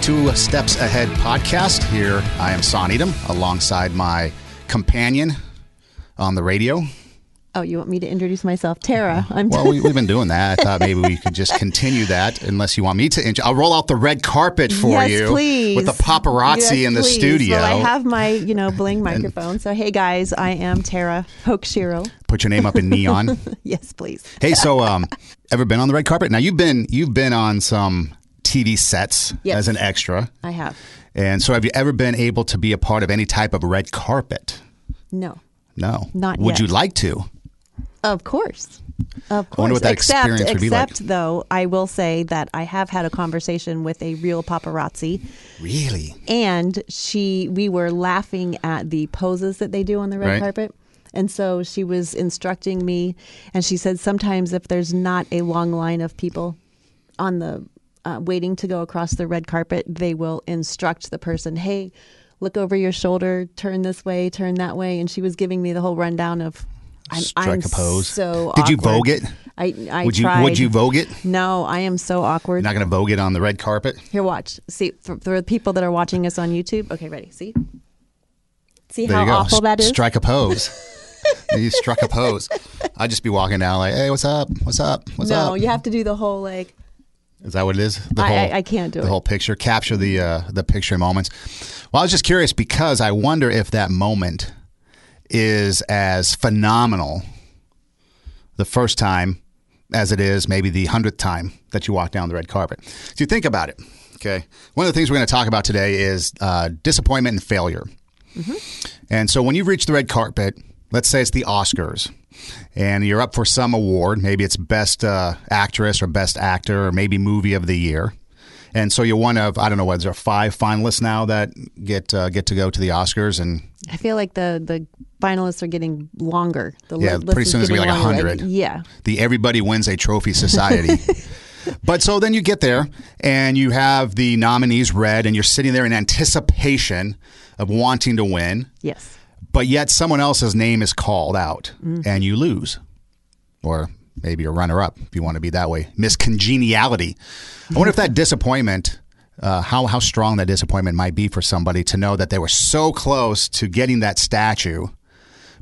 Two Steps Ahead podcast. Here I am, Son Edom, alongside my companion on the radio. Oh, you want me to introduce myself? Tara. I'm Well, we, we've been doing that. I thought maybe we could just continue that, unless you want me to. Int- I'll roll out the red carpet for yes, you please. with the paparazzi Yes, in the please. studio. Well, I have my, you know, bling microphone. So, hey guys, I am Tara Hochshiro. Put your name up in neon. Yes, please. hey, so um, ever been on the red carpet? Now you've been you've been on some TV sets Yes. as an extra, I have. and so have you ever been able to be a part of any type of red carpet? No, No. Not Would yet. you like to? of course. Of course. wonder what that except, experience would be like. except though, I will say that I have had a conversation with a real paparazzi, Really? and she, we were laughing at the poses that they do on the red Right. carpet. And so she was instructing me, and she said sometimes if there's not a long line of people on the uh, waiting to go across the red carpet, they will instruct the person, "Hey, look over your shoulder, turn this way, turn that way." And she was giving me the whole rundown of. I'm, Strike a pose. So Did you vogue it? I I would you tried. would you vogue it? No, I am so awkward. You're not going to vogue it on the red carpet? Here, watch. See, for, for the people that are watching us on YouTube. Okay, ready. See, see There how awful that S- is. Strike a pose. you struck a pose. I'd just be walking down like, hey, what's up? What's up? What's no, up? No, you have to do the whole like. Is that what it is? The I- I- I can't do the it. whole picture. Capture the uh, the picture moments. Well, I was just curious because I wonder if that moment is as phenomenal the first time as it is maybe the hundredth time that you walk down the red carpet. So you think about it. Okay, one of the things we're going to talk about today is uh, disappointment and failure. And so when you reach the red carpet, let's say it's the Oscars, and you're up for some award, maybe it's best uh, actress or best actor or maybe movie of the year. And so you're one of I don't know whether there are five finalists now that get uh, get to go to the Oscars, and I feel like the the finalists are getting longer. The Yeah, pretty soon it's gonna be like. 100. Yeah, the Everybody Wins a Trophy Society. but so then you get there and you have the nominees read, and you're sitting there in anticipation of wanting to win. yes. But yet someone else's name is called out Mm-hmm. and you lose. Or maybe a runner up, if you want to be that way. Miss Congeniality. I wonder if that disappointment, uh, how, how strong that disappointment might be for somebody to know that they were so close to getting that statue,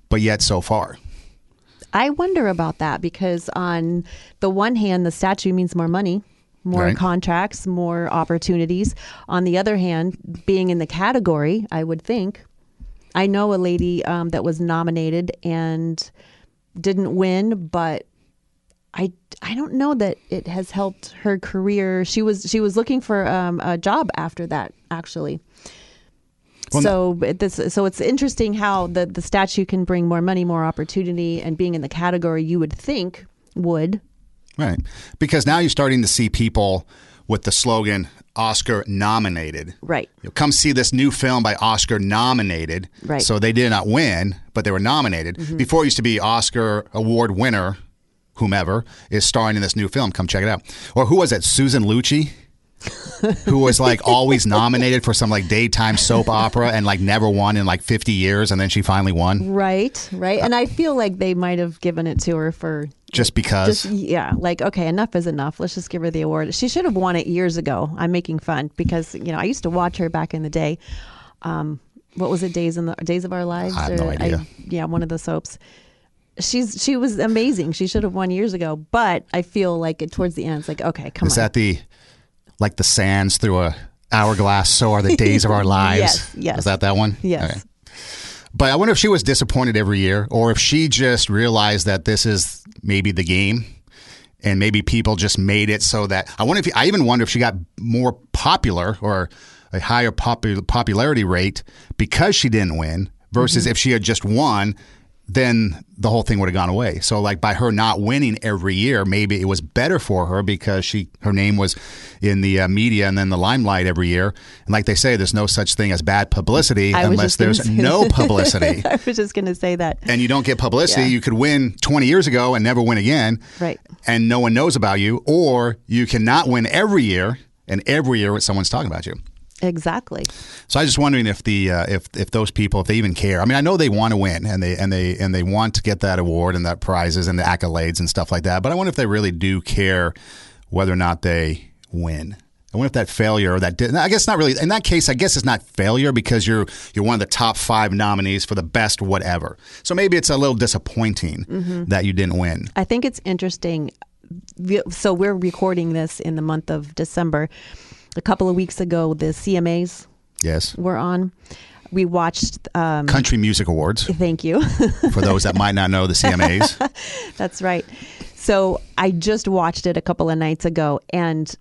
but yet so far. I wonder about that because on the one hand, the statue means more money, more Right. contracts, more opportunities. On the other hand, being in the category, I would think. I know a lady um, that was nominated and didn't win, but I I don't know that it has helped her career. She was she was looking for um, a job after that, actually. Well, so it- this so it's interesting how the the statue can bring more money, more opportunity, and being in the category you would think would. Right. Because now you're starting to see people with the slogan Oscar nominated. Right. You'll come see this new film by Oscar nominated. Right. So they did not win, but they were nominated. Mm-hmm. Before it used to be Oscar award winner, whomever, is starring in this new film. Come check it out. Or who was it? Susan Lucci? Who was like always nominated for some like daytime soap opera and like never won in like 50 years and then she finally won Right, right. And I feel like they might have given it to her for just because just yeah, like okay, enough is enough. Let's just give her the award. She should have won it years ago. I'm making fun because you know I used to watch her back in the day. Um, what was it? Days in the Days of Our Lives. I have no idea. yeah, one of the soaps. She's she was amazing. She should have won years ago. But I feel like it, towards the end, it's like okay, come is on. that the like the sands through a hourglass so are the days of our lives Yes, yes. is that that one Yes. Okay. But I wonder if she was disappointed every year or if she just realized that this is maybe the game and maybe people just made it so that I wonder if I even wonder if she got more popular or a higher popu- popularity rate because she didn't win versus Mm-hmm. if she had just won then the whole thing would have gone away. So like by her not winning every year, maybe it was better for her because she her name was in the uh, media and then the limelight every year. And like they say, there's no such thing as bad publicity I unless there's no publicity. I was just going to say that. and you don't get publicity, Yeah. you could win 20 years ago and never win again. Right. And no one knows about you, or you cannot win every year and every year someone's talking about you. Exactly. So I was just wondering if the uh, if if those people if they even care. I mean, I know they want to win and they and they and they want to get that award and that prizes and the accolades and stuff like that. But I wonder if they really do care whether or not they win. I wonder if that failure or that I guess not really. In that case, I guess it's not failure because you're you're one of the top five nominees for the best whatever. So maybe it's a little disappointing that you didn't win. I think it's interesting. So we're recording this in the month of December. A couple of weeks ago, the CMAs Yes, were on. We watched. Um, Country Music Awards thank you. for those that might not know the CMAs. That's right. So I just watched it a couple of nights ago, and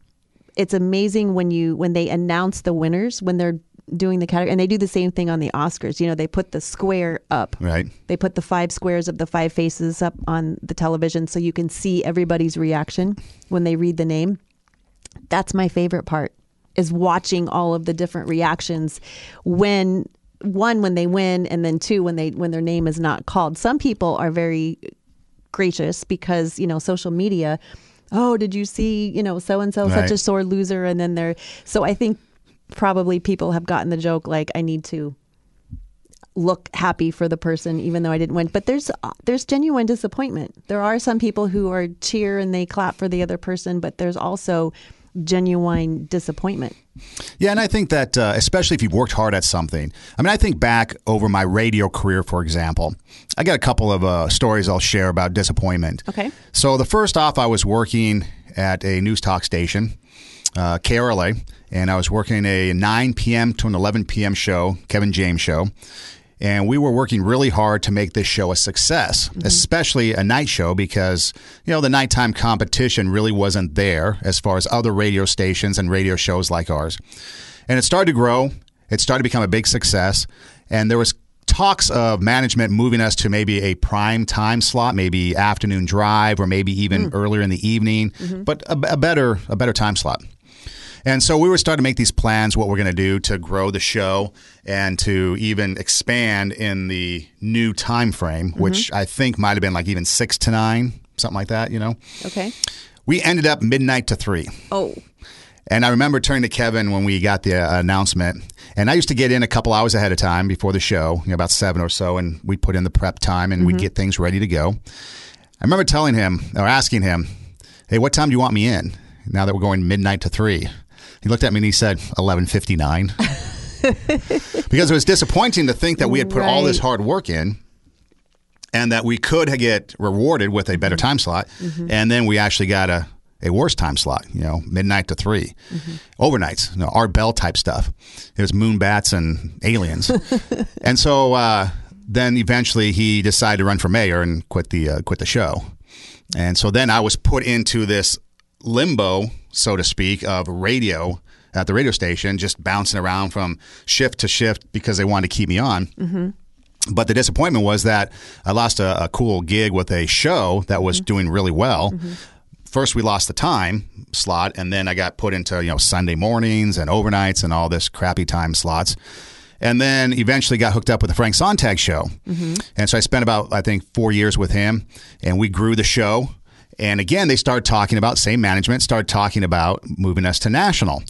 it's amazing when you when they announce the winners when they're doing the category, and they do the same thing on the Oscars. You know, they put the square up. Right. They put the five squares of the five faces up on the television so you can see everybody's reaction when they read the name. That's my favorite part is watching all of the different reactions when one when they win and then two when they when their name is not called. Some people are very gracious because, you know, social media, oh, did you see, you know, so and so such a sore loser and then they're so I think probably people have gotten the joke like I need to look happy for the person even though I didn't win. But there's there's genuine disappointment. There are some people who are cheer and they clap for the other person, but there's also genuine disappointment. Yeah, and I think that uh, especially if you've worked hard at something. I mean, I think back over my radio career, for example. I got a couple of uh, stories I'll share about disappointment. Okay. So the first off, I was working at a news talk station, uh, KRLA, and I was working a 9 p.m. to an 11 p.m. show, Kevin James show. And we were working really hard to make this show a success, mm-hmm. especially a night show because, you know, the nighttime competition really wasn't there as far as other radio stations and radio shows like ours. And it started to grow. It started to become a big success. And there was talks of management moving us to maybe a prime time slot, maybe afternoon drive or maybe even mm. earlier in the evening, mm-hmm. but a, a better a better time slot. And so we were starting to make these plans, what we're going to do to grow the show and to even expand in the new time frame, which I think might have been like even six to nine, something like that, you know. Okay. We ended up midnight to three. Oh, And I remember turning to Kevin when we got the uh, announcement. And I used to get in a couple hours ahead of time before the show, you know, about seven or so, and we'd put in the prep time and we'd get things ready to go. I remember telling him or asking him, "Hey, what time do you want me in? Now that we're going midnight to 3. He looked at me and he said, "11:59." because it was disappointing to think that we had put all this hard work in and that we could get rewarded with a better time slot and then we actually got a a worse time slot, you know, midnight to 3 overnights, you know, Art Bell type stuff. It was moon bats and aliens, and so uh, then eventually he decided to run for mayor and quit the uh, quit the show, and so then I was put into this limbo, so to speak, of radio at the radio station, just bouncing around from shift to shift because they wanted to keep me on. Mm-hmm. But the disappointment was that I lost a, a cool gig with a show that was mm-hmm. doing really well. Mm-hmm. First, we lost the time slot, and then I got put into you know Sunday mornings and overnights and all this crappy time slots. And then eventually got hooked up with the Frank Sontag show. And so I spent about, I think, four years with him, and we grew the show. And again, they started talking about, same management, started talking about moving us to national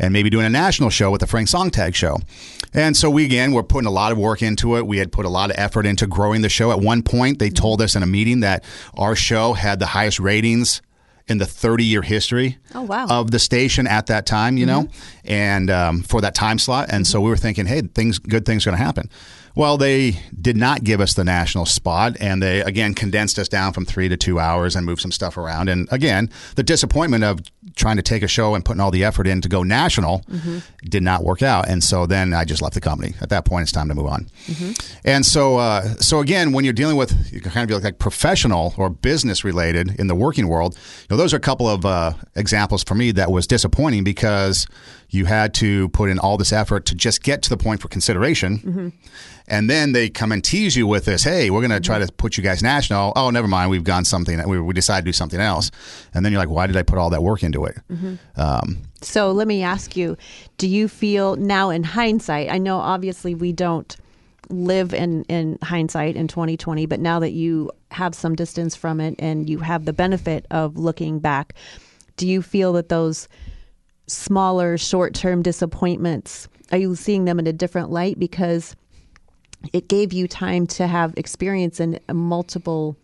and maybe doing a national show with the Frank Sontag show. And so we again were putting a lot of work into it. We had put a lot of effort into growing the show. At one point, they told us in a meeting that our show had the highest ratings in the 30 year history Oh, wow. of the station at that time, you know, and um, for that time slot. And so we were thinking, hey, things, good things are going to happen. Well, they did not give us the national spot, and they again condensed us down from three to two hours and moved some stuff around. And again, the disappointment of trying to take a show and putting all the effort in to go national did not work out. And so then I just left the company. At that point, it's time to move on. And so, uh, so again, when you're dealing with you can kind of be like professional or business related in the working world, you know, those are a couple of uh, examples for me that was disappointing because you had to put in all this effort to just get to the point for consideration. And then they come and tease you with this, hey, we're going to try to put you guys national. Oh, never mind. We've gone something, we, we decided to do something else. And then you're like, why did I put all that work into it? Um, So let me ask you, do you feel now in hindsight, I know obviously we don't live in, in hindsight in 2020, but now that you have some distance from it and you have the benefit of looking back, do you feel that those smaller short term disappointments, are you seeing them in a different light because it gave you time to have experience in multiple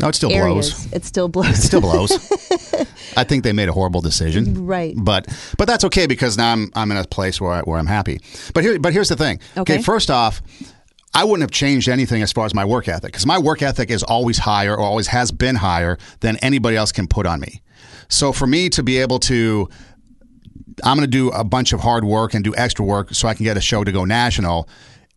No, it still areas, blows. it still blows. It Still blows. I think they made a horrible decision. Right. But but that's okay because now I'm I'm in a place where I, where I'm happy. But here but here's the thing. Okay. First off. I wouldn't have changed anything as far as my work ethic because my work ethic is always higher or always has been higher than anybody else can put on me. So for me to be able to I'm going to do a bunch of hard work and do extra work so I can get a show to go national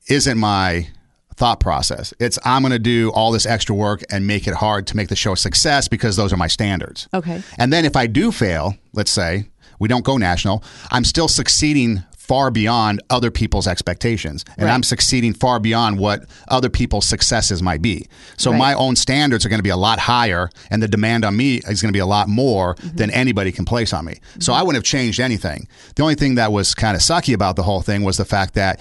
isn't my thought process. It's I'm going to do all this extra work and make it hard to make the show a success because those are my standards. Okay. And then if I do fail, let's say we don't go national, I'm still succeeding far beyond other people's expectations. And Right. I'm succeeding far beyond what other people's successes might be. So Right. my own standards are going to be a lot higher and the demand on me is going to be a lot more Mm-hmm. than anybody can place on me. So I wouldn't have changed anything. The only thing that was kind of sucky about the whole thing was the fact that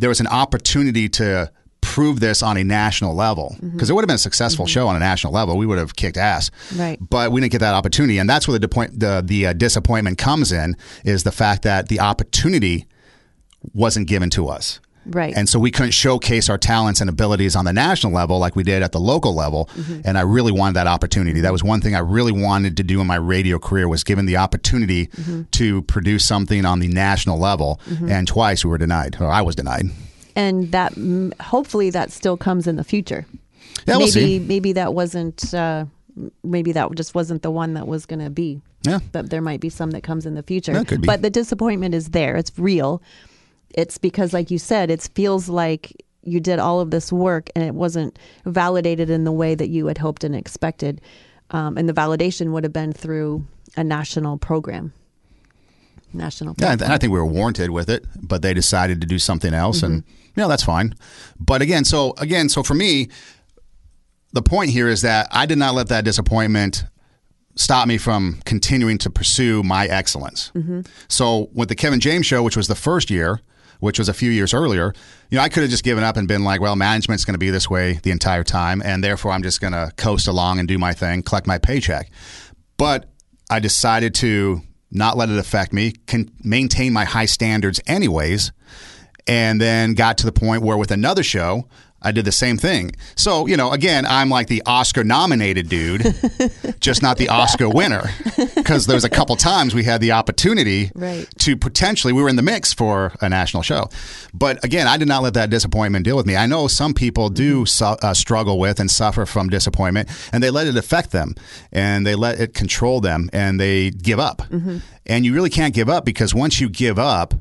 there was an opportunity to prove this on a national level because it would have been a successful show on a national level. We would have kicked ass, Right. But we didn't get that opportunity, and that's where the the the uh, disappointment comes in is the fact that the opportunity wasn't given to us. Right. And so we couldn't showcase our talents and abilities on the national level like we did at the local level. Mm-hmm. And I really wanted that opportunity. That was one thing I really wanted to do in my radio career was given the opportunity Mm-hmm. to produce something on the national level. And twice we were denied, or I was denied. And that hopefully that still comes in the future. Yeah, we'll maybe see. maybe that wasn't uh, maybe that just wasn't the one that was going to be. Yeah. But there might be some that comes in the future. That could be. But the disappointment is there. It's real. It's because like you said, it feels like you did all of this work and it wasn't validated in the way that you had hoped and expected. Um, and the validation would have been through a national program. National Yeah, and I think we were warranted with it, but they decided to do something else, and mm-hmm. you know that's fine. But again, so again, so for me, the point here is that I did not let that disappointment stop me from continuing to pursue my excellence. Mm-hmm. So with the Kevin James show, which was the first year, which was a few years earlier, you know, I could have just given up and been like, well, management's going to be this way the entire time, and therefore I'm just going to coast along and do my thing, collect my paycheck. But I decided to not let it affect me, can maintain my high standards anyways, and then got to the point where with another show, I did the same thing. So, you know, again, I'm like the Oscar nominated dude, just not the Oscar winner. Because there was a couple times we had the opportunity Right. to potentially, we were in the mix for a national show. But again, I did not let that disappointment deal with me. I know some people do su- uh, struggle with and suffer from disappointment, and they let it affect them and they let it control them and they give up. And you really can't give up because once you give up,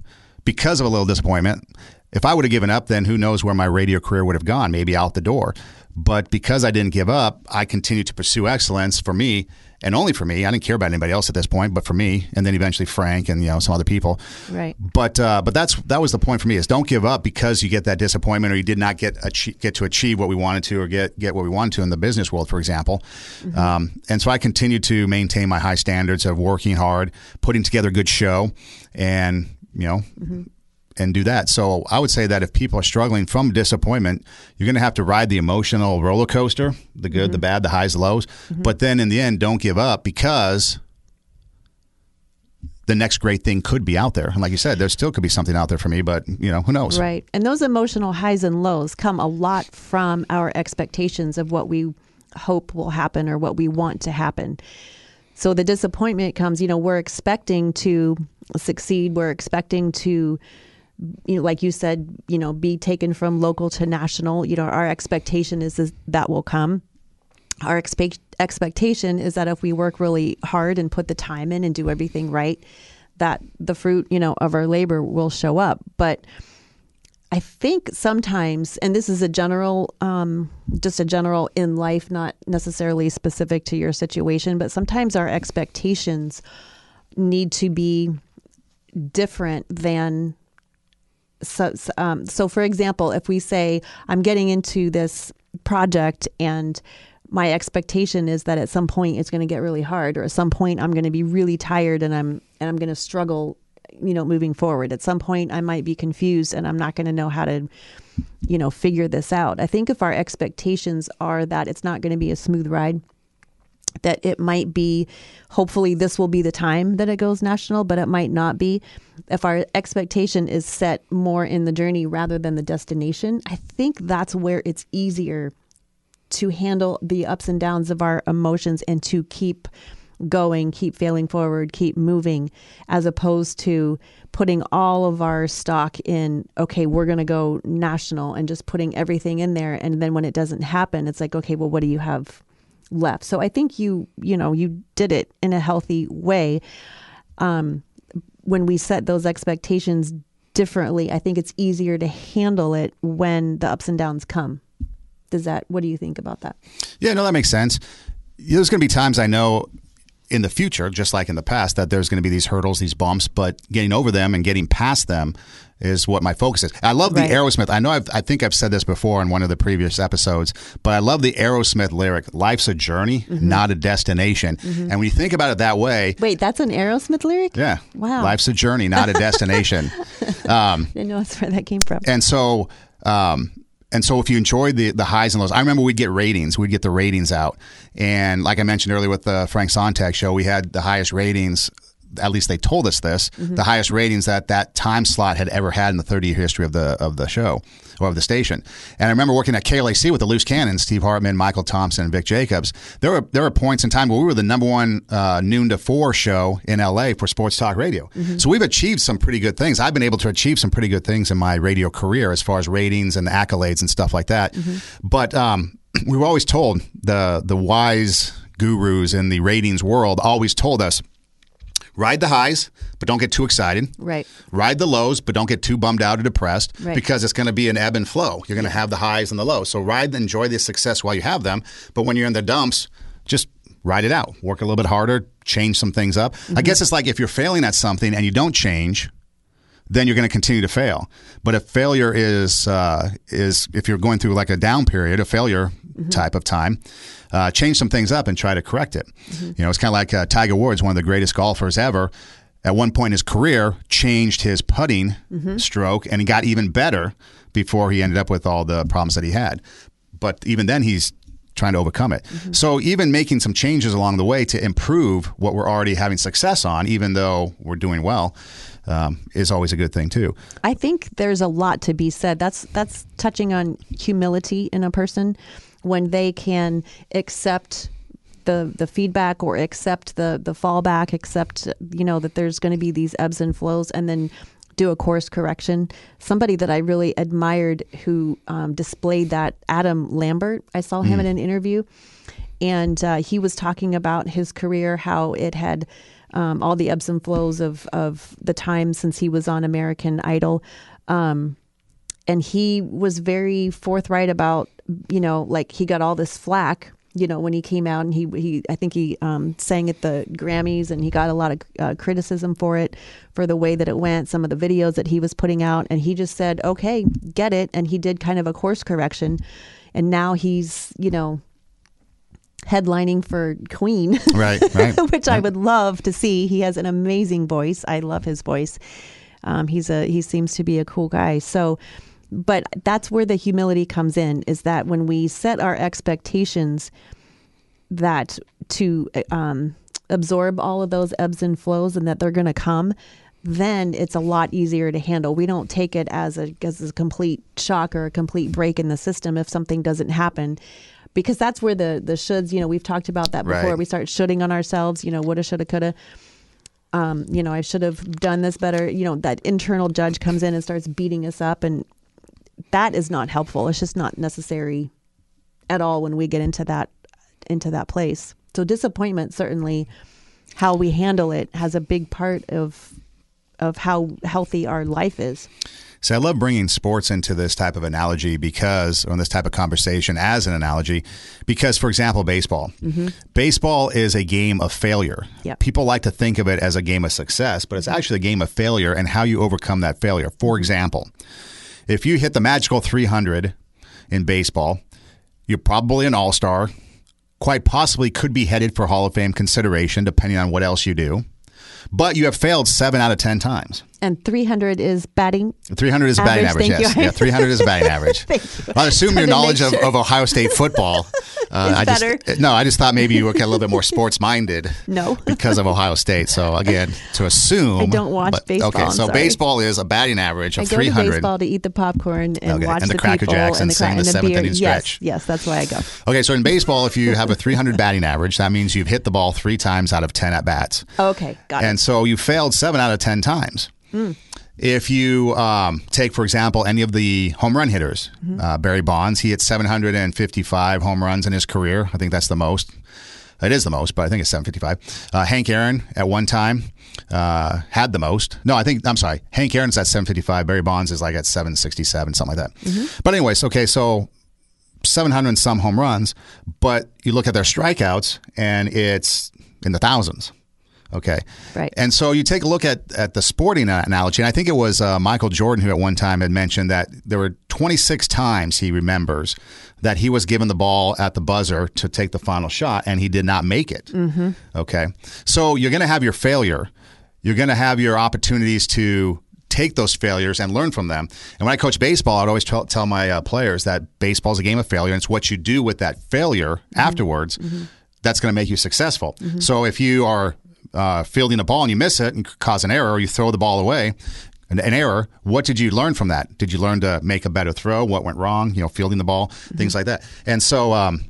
because of a little disappointment, if I would have given up, then who knows where my radio career would have gone, maybe out the door. But because I didn't give up, I continued to pursue excellence for me and only for me. I didn't care about anybody else at this point, but for me, and then eventually Frank and you know some other people. Right. But uh, but that's that was the point for me is don't give up because you get that disappointment or you did not get achieve, get to achieve what we wanted to or get get what we wanted to in the business world, for example. Um, and so I continued to maintain my high standards of working hard, putting together a good show, and you know. And do that. So I would say that if people are struggling from disappointment, you're going to have to ride the emotional roller coaster, the good, the mm-hmm. bad, the highs, the lows. Mm-hmm. But then in the end, don't give up because the next great thing could be out there. And like you said, there still could be something out there for me, but you know, who knows? Right. And those emotional highs and lows come a lot from our expectations of what we hope will happen or what we want to happen. So the disappointment comes, you know, we're expecting to succeed, we're expecting to you know, like you said, you know, be taken from local to national. You know, our expectation is, is that will come. Our expect expectation is that if we work really hard and put the time in and do everything right, that the fruit, you know, of our labor will show up. But I think sometimes, and this is a general, um, just a general in life, not necessarily specific to your situation, but sometimes our expectations need to be different than. So, um, so, for example, if we say, I'm getting into this project and my expectation is that at some point it's going to get really hard or at some point I'm going to be really tired and I'm and I'm going to struggle you know moving forward. At some point I might be confused and I'm not going to know how to you know figure this out. I think if our expectations are that it's not going to be a smooth ride that it might be hopefully this will be the time that it goes national but it might not be if our expectation is set more in the journey rather than the destination i think that's where it's easier to handle the ups and downs of our emotions and to keep going, keep failing forward, keep moving, as opposed to putting all of our stock in, okay, we're going to go national and just putting everything in there. And then when it doesn't happen, it's like, okay, well, what do you have left? So I think you, you know, you did it in a healthy way. Um, when we set those expectations differently, I think it's easier to handle it when the ups and downs come. Does that, what do you think about that? Yeah, no, that makes sense. There's going to be times I know in the future, just like in the past, that there's going to be these hurdles, these bumps, but getting over them and getting past them is what my focus is. I love the Right. Aerosmith. I know I've, I think I've said this before in one of the previous episodes, but I love the Aerosmith lyric, life's a journey, mm-hmm. not a destination. Mm-hmm. And when you think about it that way, Wait, that's an Aerosmith lyric? yeah, Wow. life's a journey, not a destination. Um, I Didn't know that's where that came from. And so, um, and so if you enjoyed the the highs and lows, I remember we'd get ratings. We'd get the ratings out, and like I mentioned earlier with the Frank Sontag show, we had the highest ratings. At least they told us this: the highest ratings that that time slot had ever had in the 30 year history of the of the show or of the station. And I remember working at KLAC with the Loose Cannons, Steve Hartman, Michael Thompson, and Vic Jacobs. There were there were points in time where we were the number one uh, noon to four show in LA for sports talk radio. So we've achieved some pretty good things. I've been able to achieve some pretty good things in my radio career as far as ratings and accolades and stuff like that. But um, we were always told the the wise gurus in the ratings world always told us ride the highs, but don't get too excited. Right. Ride the lows, but don't get too bummed out or depressed Right. because it's going to be an ebb and flow. You're going to have the highs and the lows. So ride, and enjoy the success while you have them. But when you're in the dumps, just ride it out. Work a little bit harder, change some things up. I guess it's like if you're failing at something and you don't change, then you're going to continue to fail. But if failure is uh, is if you're going through like a down period, a failure type of time, uh, change some things up and try to correct it. You know, it's kind of like uh, Tiger Woods, one of the greatest golfers ever. At one point in his career, changed his putting stroke, and he got even better before he ended up with all the problems that he had. But even then, he's trying to overcome it. So even making some changes along the way to improve what we're already having success on, even though we're doing well, um, is always a good thing too. I think there's a lot to be said. That's that's touching on humility in a person when they can accept the the feedback or accept the the fallback, accept you know that there's going to be these ebbs and flows, and then do a course correction. Somebody that I really admired who um, displayed that, Adam Lambert. I saw him in an interview, and uh, he was talking about his career, how it had um, all the ebbs and flows of of the time since he was on American Idol. Um, and he was very forthright about, you know, like he got all this flack, you know, when he came out and he he I think he um, sang at the Grammys and he got a lot of uh, criticism for it, for the way that it went, some of the videos that he was putting out, and he just said, okay, get it, and he did kind of a course correction, and now he's, you know, headlining for Queen. Right, right. which I would love to see. He has an amazing voice. I love his voice. Um, he's a he seems to be a cool guy. So, but that's where the humility comes in. Is that when we set our expectations that to um, absorb all of those ebbs and flows and that they're going to come. Then it's a lot easier to handle. We don't take it as a as a complete shock or a complete break in the system if something doesn't happen because that's where the the shoulds. You know, we've talked about that before. Right. We start shoulding on ourselves. You know, woulda, shoulda, coulda. Um, you know, I should have done this better. You know, that internal judge comes in and starts beating us up, and that is not helpful. It's just not necessary at all when we get into that into that place. So disappointment certainly how we handle it has a big part of of how healthy our life is. So I love bringing sports into this type of analogy because, or in this type of conversation as an analogy, because, for example, baseball. Mm-hmm. Baseball is a game of failure. Yep. People like to think of it as a game of success, but it's mm-hmm. actually a game of failure and how you overcome that failure. For mm-hmm. example, if you hit the magical 300 in baseball, you're probably an all star, quite possibly could be headed for Hall of Fame consideration, depending on what else you do. But you have failed seven out of 10 times. And 300 is batting. 300 is batting Average, yes. you. Yeah, 300 is batting average. Thank you. Well, I assume your knowledge make of, of Ohio State football Uh, I just. No, I just thought maybe you were a little bit more sports minded. No. because of Ohio State. So again, to assume I don't watch baseball, Okay, I'm so sorry. baseball is a batting average I of go to baseball to eat the popcorn and Okay, watch and the the, Cracker people Jacks and the, sing cra- the and seventh inning yes, stretch. yes, that's why I go. Okay, so in baseball, if you have a 300 batting average, that means you've hit the ball three times out of 10 at bats. Okay, got And it. so you failed seven out of 10 times. If you um, take, for example, any of the home run hitters, uh, Barry Bonds, he hit 755 home runs in his career. I think that's the most. It is the most, but I think it's 755. Uh, Hank Aaron at one time uh, had the most. No, I think, I'm sorry. Hank Aaron's at 755. Barry Bonds is like at 767, something like that. But, anyways, okay, so 700 and some home runs, but you look at their strikeouts and it's in the thousands. Okay. Right. And so you take a look at, at the sporting analogy, and I think it was uh, Michael Jordan who at one time had mentioned that there were 26 times he remembers that he was given the ball at the buzzer to take the final shot, and he did not make it. Mm-hmm. Okay. So you're going to have your failure. You're going to have your opportunities to take those failures and learn from them. And when I coach baseball, I'd always tell, tell my uh, players that baseball is a game of failure, and it's what you do with that failure afterwards that's going to make you successful. So if you are uh, fielding a ball and you miss it and cause an error, or you throw the ball away, an, an error. What did you learn from that? Did you learn to make a better throw? What went wrong? You know, fielding the ball, things like that. And so, um,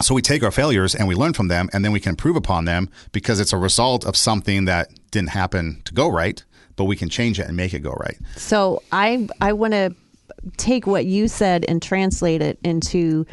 so we take our failures and we learn from them, and then we can improve upon them because it's a result of something that didn't happen to go right, but we can change it and make it go right. So I I want to take what you said and translate it into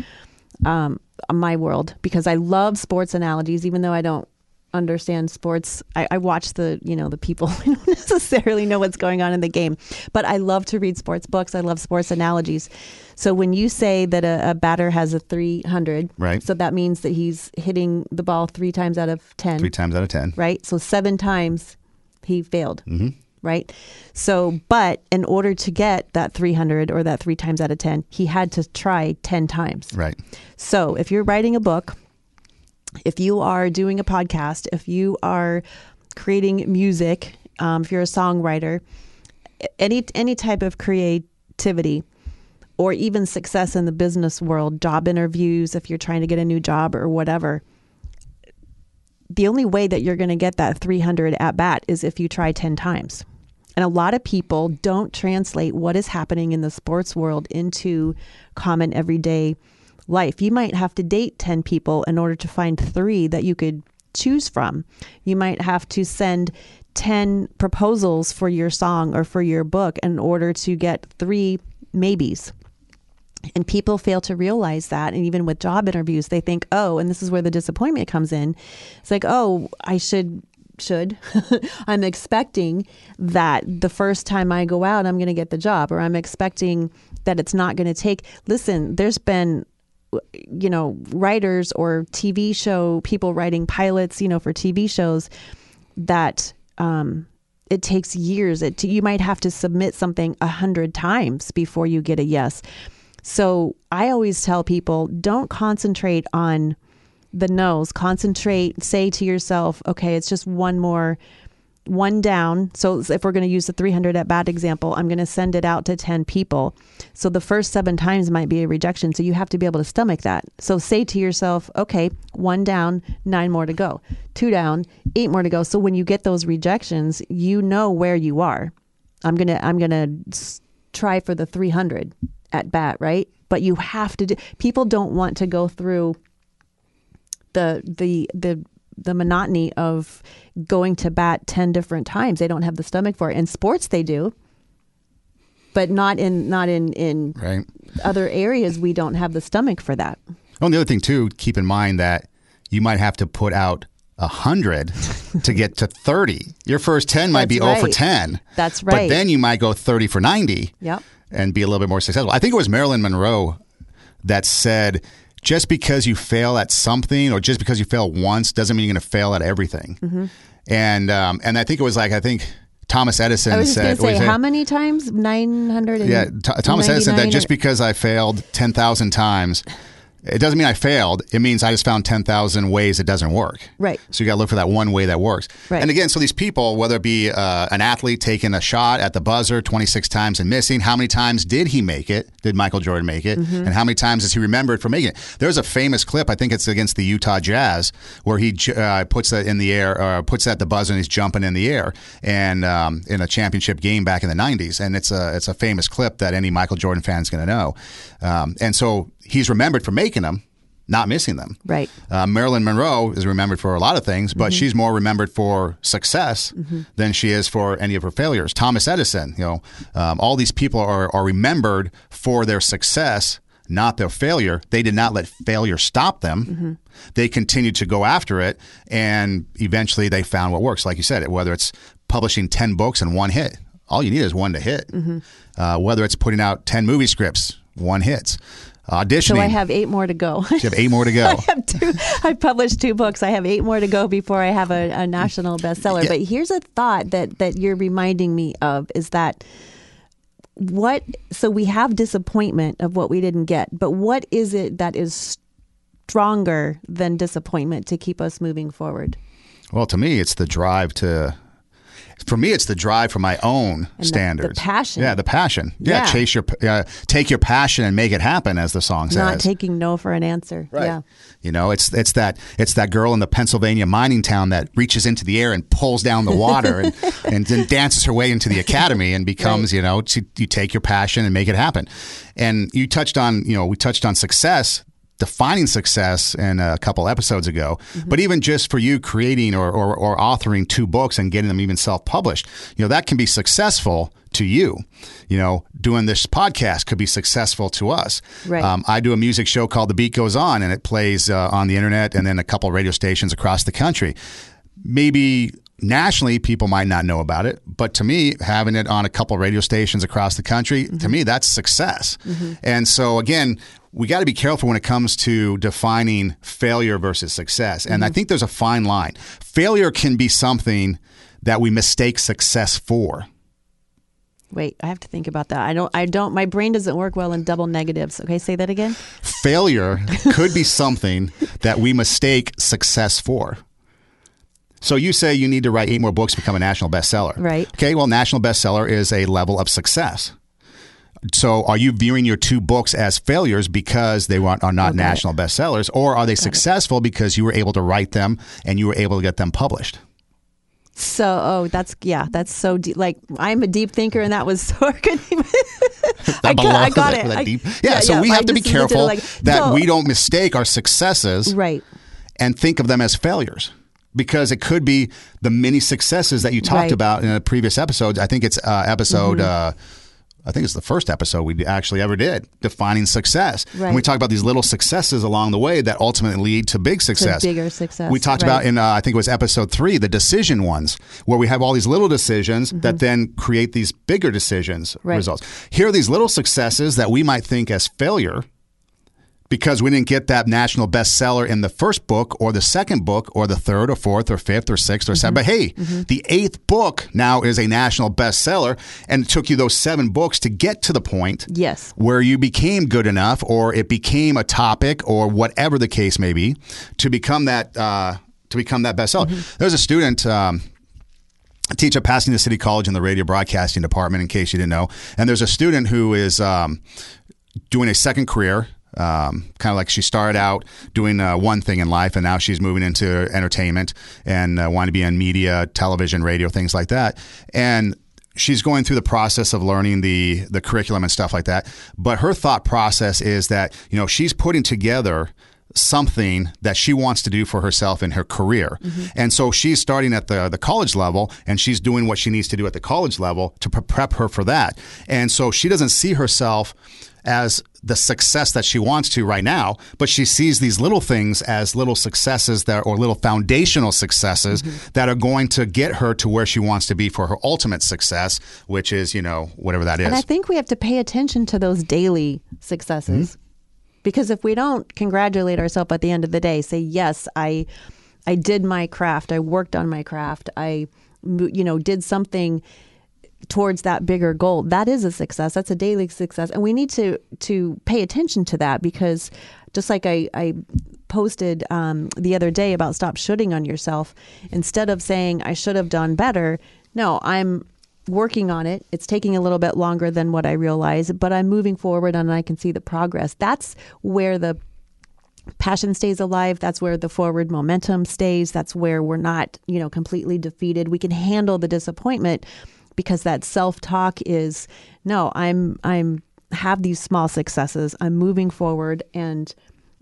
um, my world because I love sports analogies, even though I don't understand sports. I, I watch the you know the people who don't necessarily know what's going on in the game, but I love to read sports books. I love sports analogies. So when you say that a, a batter has a 300, Right. So that means that he's hitting the ball three times out of 10 Three times out of ten. right? So seven times he failed, mm-hmm. right? So, but in order to get that 300 or that three times out of 10, he had to try 10 times. Right. So, if you're writing a book, if you are doing a podcast, if you are creating music, um, if you're a songwriter, any any type of creativity, or even success in the business world, job interviews, if you're trying to get a new job or whatever, the only way that you're going to get that 300 at bat is if you try 10 times. And a lot of people don't translate what is happening in the sports world into common everyday life. You might have to date 10 people in order to find three that you could choose from. You might have to send 10 proposals for your song or for your book in order to get three maybes. And people fail to realize that. And even with job interviews, they think, oh, and this is where the disappointment comes in. It's like, oh, I should, should, I'm expecting that the first time I go out, I'm going to get the job, or I'm expecting that it's not going to take. Listen, there's been, you know, writers or TV show people writing pilots, you know, for TV shows that, um, it takes years. It you might have to submit something a hundred times before you get a yes. So I always tell people don't concentrate on the no's. Concentrate, say to yourself, okay, it's just one more, one down. So if we're going to use the 300 at bat example, I'm going to send it out to 10 people. So the first seven times might be a rejection. So you have to be able to stomach that. So say to yourself, okay, one down, nine more to go, two down, eight more to go. So when you get those rejections, you know where you are. I'm going to, I'm going to try for the 300 at bat, right? But you have to do, people don't want to go through the the the the monotony of going to bat 10 different times. They don't have the stomach for it. In sports they do. But not in not in in Right. other areas we don't have the stomach for that. Oh, and the other thing too, keep in mind that you might have to put out a hundred to get to thirty. Your first ten might be That's zero for ten. That's right. But then you might go thirty for ninety. Yep. And be a little bit more successful. I think it was Marilyn Monroe that said, just because you fail at something or just because you fail once doesn't mean you're going to fail at everything. Mm-hmm. And um, and I think it was like I think Thomas Edison I was said. say how many times? 900 yeah, Th- Thomas Edison said that just because I failed 10,000 times It doesn't mean I failed. It means I just found 10,000 ways it doesn't work. Right. So you got to look for that one way that works. Right. And again, so these people, whether it be uh, an athlete taking a shot at the buzzer 26 times and missing, how many times did he make it? Did Michael Jordan make it? Mm-hmm. And how many times is he remembered for making it? There's a famous clip, I think it's against the Utah Jazz, where he uh, puts that in the air, or puts that at the buzzer and he's jumping in the air and um, in a championship game back in the 90s. And it's a, it's a famous clip that any Michael Jordan fan is going to know. Um, and so he's remembered for making them not missing them. Right. Uh, Marilyn Monroe is remembered for a lot of things, but she's more remembered for success than she is for any of her failures. Thomas Edison, you know, um, all these people are, are remembered for their success, not their failure. They did not let failure stop them. They continued to go after it, and eventually they found what works. Like you said, whether it's publishing 10 books and one hit, all you need is one to hit. Uh, whether it's putting out 10 movie scripts, one hits. Auditioning. So I have eight more to go. You have eight more to go. I have two. I published two books. I have eight more to go before I have a, a national bestseller. But here's a thought that that you're reminding me of is that what. So we have disappointment of what we didn't get, but what is it that is stronger than disappointment to keep us moving forward? Well, to me, it's the drive to. For me, it's the drive for my own the- standards. the passion. Yeah, the passion. Yeah, Yeah. chase your, uh, take your passion and make it happen, as the song says. Not taking no for an answer. Right. Yeah. You know, it's it's that it's that girl in the Pennsylvania mining town that reaches into the air and pulls down the water and, and then dances her way into the academy and becomes, you know, to, you take your passion and make it happen. And you touched on, you know, we touched on success, defining success in a couple episodes ago. But even just for you creating or, or, or authoring two books and getting them even self published, you know, that can be successful to you. You know, doing this podcast could be successful to us. Right. Um, I do a music show called The Beat Goes On, and it plays uh, on the internet and then a couple radio stations across the country. Maybe nationally, people might not know about it, but to me, having it on a couple radio stations across the country, to me, that's success. And so, again, we got to be careful when it comes to defining failure versus success. And I mm-hmm. think there's a fine line. Failure can be something that we mistake success for. Wait, I have to think about that. I don't. I don't. My brain doesn't work well in double negatives. Okay, say that again. failure could be something that we mistake success for. So you say you need to write eight more books to become a national bestseller. Right. Okay, well, national bestseller is a level of success. So are you viewing your two books as failures because they are not Okay. national bestsellers, or are they successful because you were able to write them and you were able to get them published? So, oh, that's yeah, that's so deep. Like I'm a deep thinker, and that was so. I couldn't even- I, got, I got it. that I- deep. Yeah, so we I have to be careful like- that so- we don't mistake our successes Right. and think of them as failures because it could be the many successes that you talked Right. Mm-hmm. about in a previous episode. I think it's uh, episode. Uh, I think it's the first episode we actually ever did defining success. And we Right. talk about these little successes along the way that ultimately lead to big success. bigger success, We talked right. about in uh, I think it was episode three the decision ones where we have all these little decisions that then create these bigger decisions Mm-hmm. Right. results. Here are these little successes that we might think as failure because we didn't get that national bestseller in the first book or the second book or the third or fourth or fifth or sixth or seventh. But hey, the eighth book now is a national bestseller and it took you those seven books to get to the point Yes. where you became good enough or it became a topic or whatever the case may be to become that uh, to become that bestseller. There's a student um, I teach at Pasadena City College in the radio broadcasting department, in case you didn't know. And there's a student who is um, doing a second career. Um, kind of like she started out doing uh, one thing in life, and now she's moving into entertainment and uh, wanting to be in media, television, radio, things like that. And she's going through the process of learning the the curriculum and stuff like that. But her thought process is that you know she's putting together something that she wants to do for herself in her career. And so she's starting at the the college level and she's doing what she needs to do at the college level to prep her for that. And so she doesn't see herself as the success that she wants to right now, but she sees these little things as little successes that or little foundational successes that are going to get her to where she wants to be for her ultimate success, which is, you know, whatever that is. And I think we have to pay attention to those daily successes. Mm-hmm. Because if we don't congratulate ourselves at the end of the day, say, yes, I I did my craft, I worked on my craft, I you know, did something towards that bigger goal that is a success. That's a daily success. And we need to to pay attention to that because just like i i posted um, the other day about stop shoulding on yourself instead of saying i should have done better no i'm working on it. It's taking a little bit longer than what i realize but i'm moving forward and i can see the progress. That's where the passion stays alive. That's where the forward momentum stays. That's where we're not you know completely defeated. We can handle the disappointment because that self-talk is no i'm i'm have these small successes. I'm moving forward and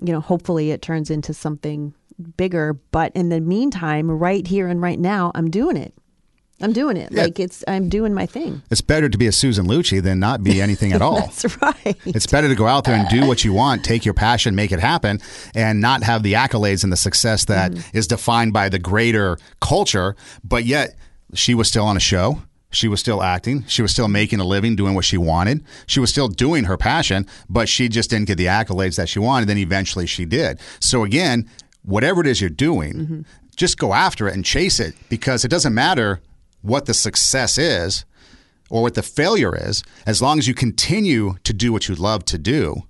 you know hopefully it turns into something bigger. But in the meantime right here and right now i'm doing it i'm doing it Yeah. like it's i'm doing my thing It's better to be a Susan Lucci than not be anything at all. that's right It's better to go out there and do what you want, take your passion, make it happen, and not have the accolades and the success that mm-hmm. is defined by the greater culture. But yet, she was still on a show. She was still acting. She was still making a living, doing what she wanted. She was still doing her passion, but she just didn't get the accolades that she wanted. Then eventually she did. So, again, whatever it is you're doing, mm-hmm. just go after it and chase it because it doesn't matter what the success is or what the failure is, as long as you continue to do what you love to do,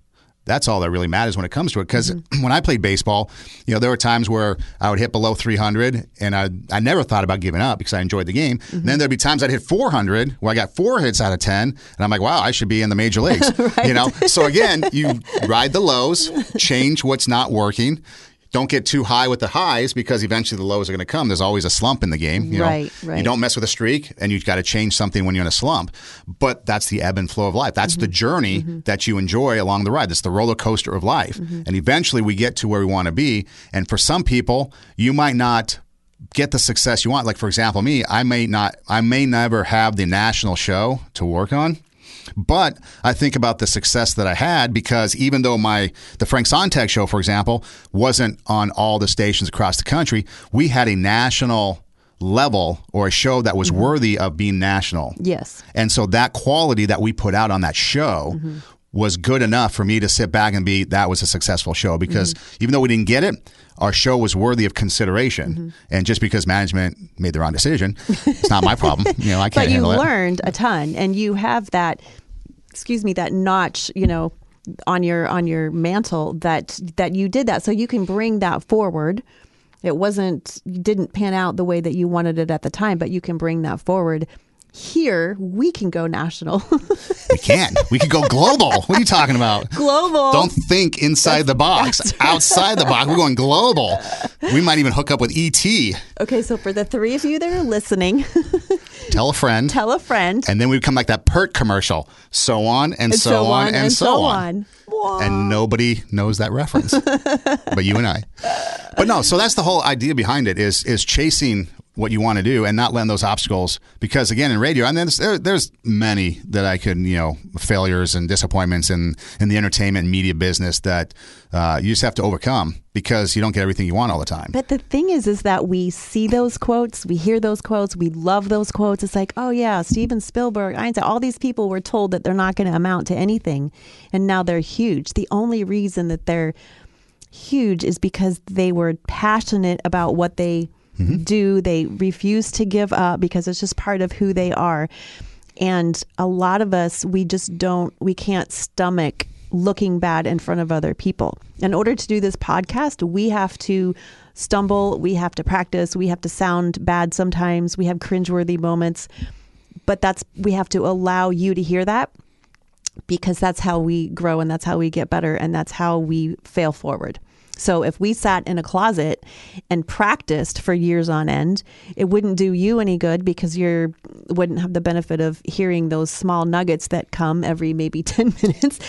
that's all that really matters when it comes to it. Because mm-hmm. when I played baseball, you know, there were times where I would hit below 300 and I, I never thought about giving up because I enjoyed the game. And then there'd be times I'd hit 400 where I got four hits out of 10 and I'm like, wow, I should be in the major leagues. You know, so again, you ride the lows, change what's not working. Don't get too high with the highs because eventually the lows are going to come. There's always a slump in the game. You know? Right, You don't mess with a streak and you've got to change something when you're in a slump. But that's the ebb and flow of life. That's the mm-hmm. journey mm-hmm. that you enjoy along the ride. That's the roller coaster of life. Mm-hmm. And eventually we get to where we want to be. And for some people, you might not get the success you want. Like for example, me, I may not I may never have the national show to work on. But I think about the success that I had because even though my the Frank Sontag show, for example, wasn't on all the stations across the country, we had a national level or a show that was worthy of being national. yes And so that quality that we put out on that show Mm-hmm. was good enough for me to sit back and be that was a successful show because Mm-hmm. even though we didn't get it, our show was worthy of consideration. Mm-hmm. And just because management made the wrong decision, it's not my problem. You know, I can't but you handle it. learned a ton and you have that excuse me that notch you know on your on your mantle that that you did that. So you can bring that forward. It wasn't didn't pan out the way that you wanted it at the time but you can bring that forward here we can go national We can't. We could go global. What are you talking about? global Don't think inside the box, outside the box. We're going global. We might even hook up with ET. okay so for the three of you that are listening Tell a friend. tell a friend and then we'd come like that PERT commercial. So on and, so, on, and, so, on. Wah. And nobody knows that reference, but you and I. But no, so that's the whole idea behind it is is chasing what you want to do and not letting those obstacles. Because again, in radio, there's, there, there's many that I could you know failures and disappointments in in the entertainment media business that uh, you just have to overcome because you don't get everything you want all the time. But the thing is, is that we see those quotes, we hear those quotes, we love those quotes. It's like, oh yeah, Steven Spielberg, Einstein, all these people were told that they're not going to amount to anything, and now they're huge. The only reason that they're huge is because they were passionate about what they Mm-hmm. do. They refuse to give up because it's just part of who they are. And a lot of us, we just don't, we can't stomach looking bad in front of other people. In order to do this podcast, we have to stumble, we have to practice, we have to sound bad sometimes, we have cringeworthy moments. But that's, we have to allow you to hear that because that's how we grow and that's how we get better and that's how we fail forward. So if we sat in a closet and practiced for years on end, it wouldn't do you any good because you wouldn't have the benefit of hearing those small nuggets that come every maybe 10 minutes.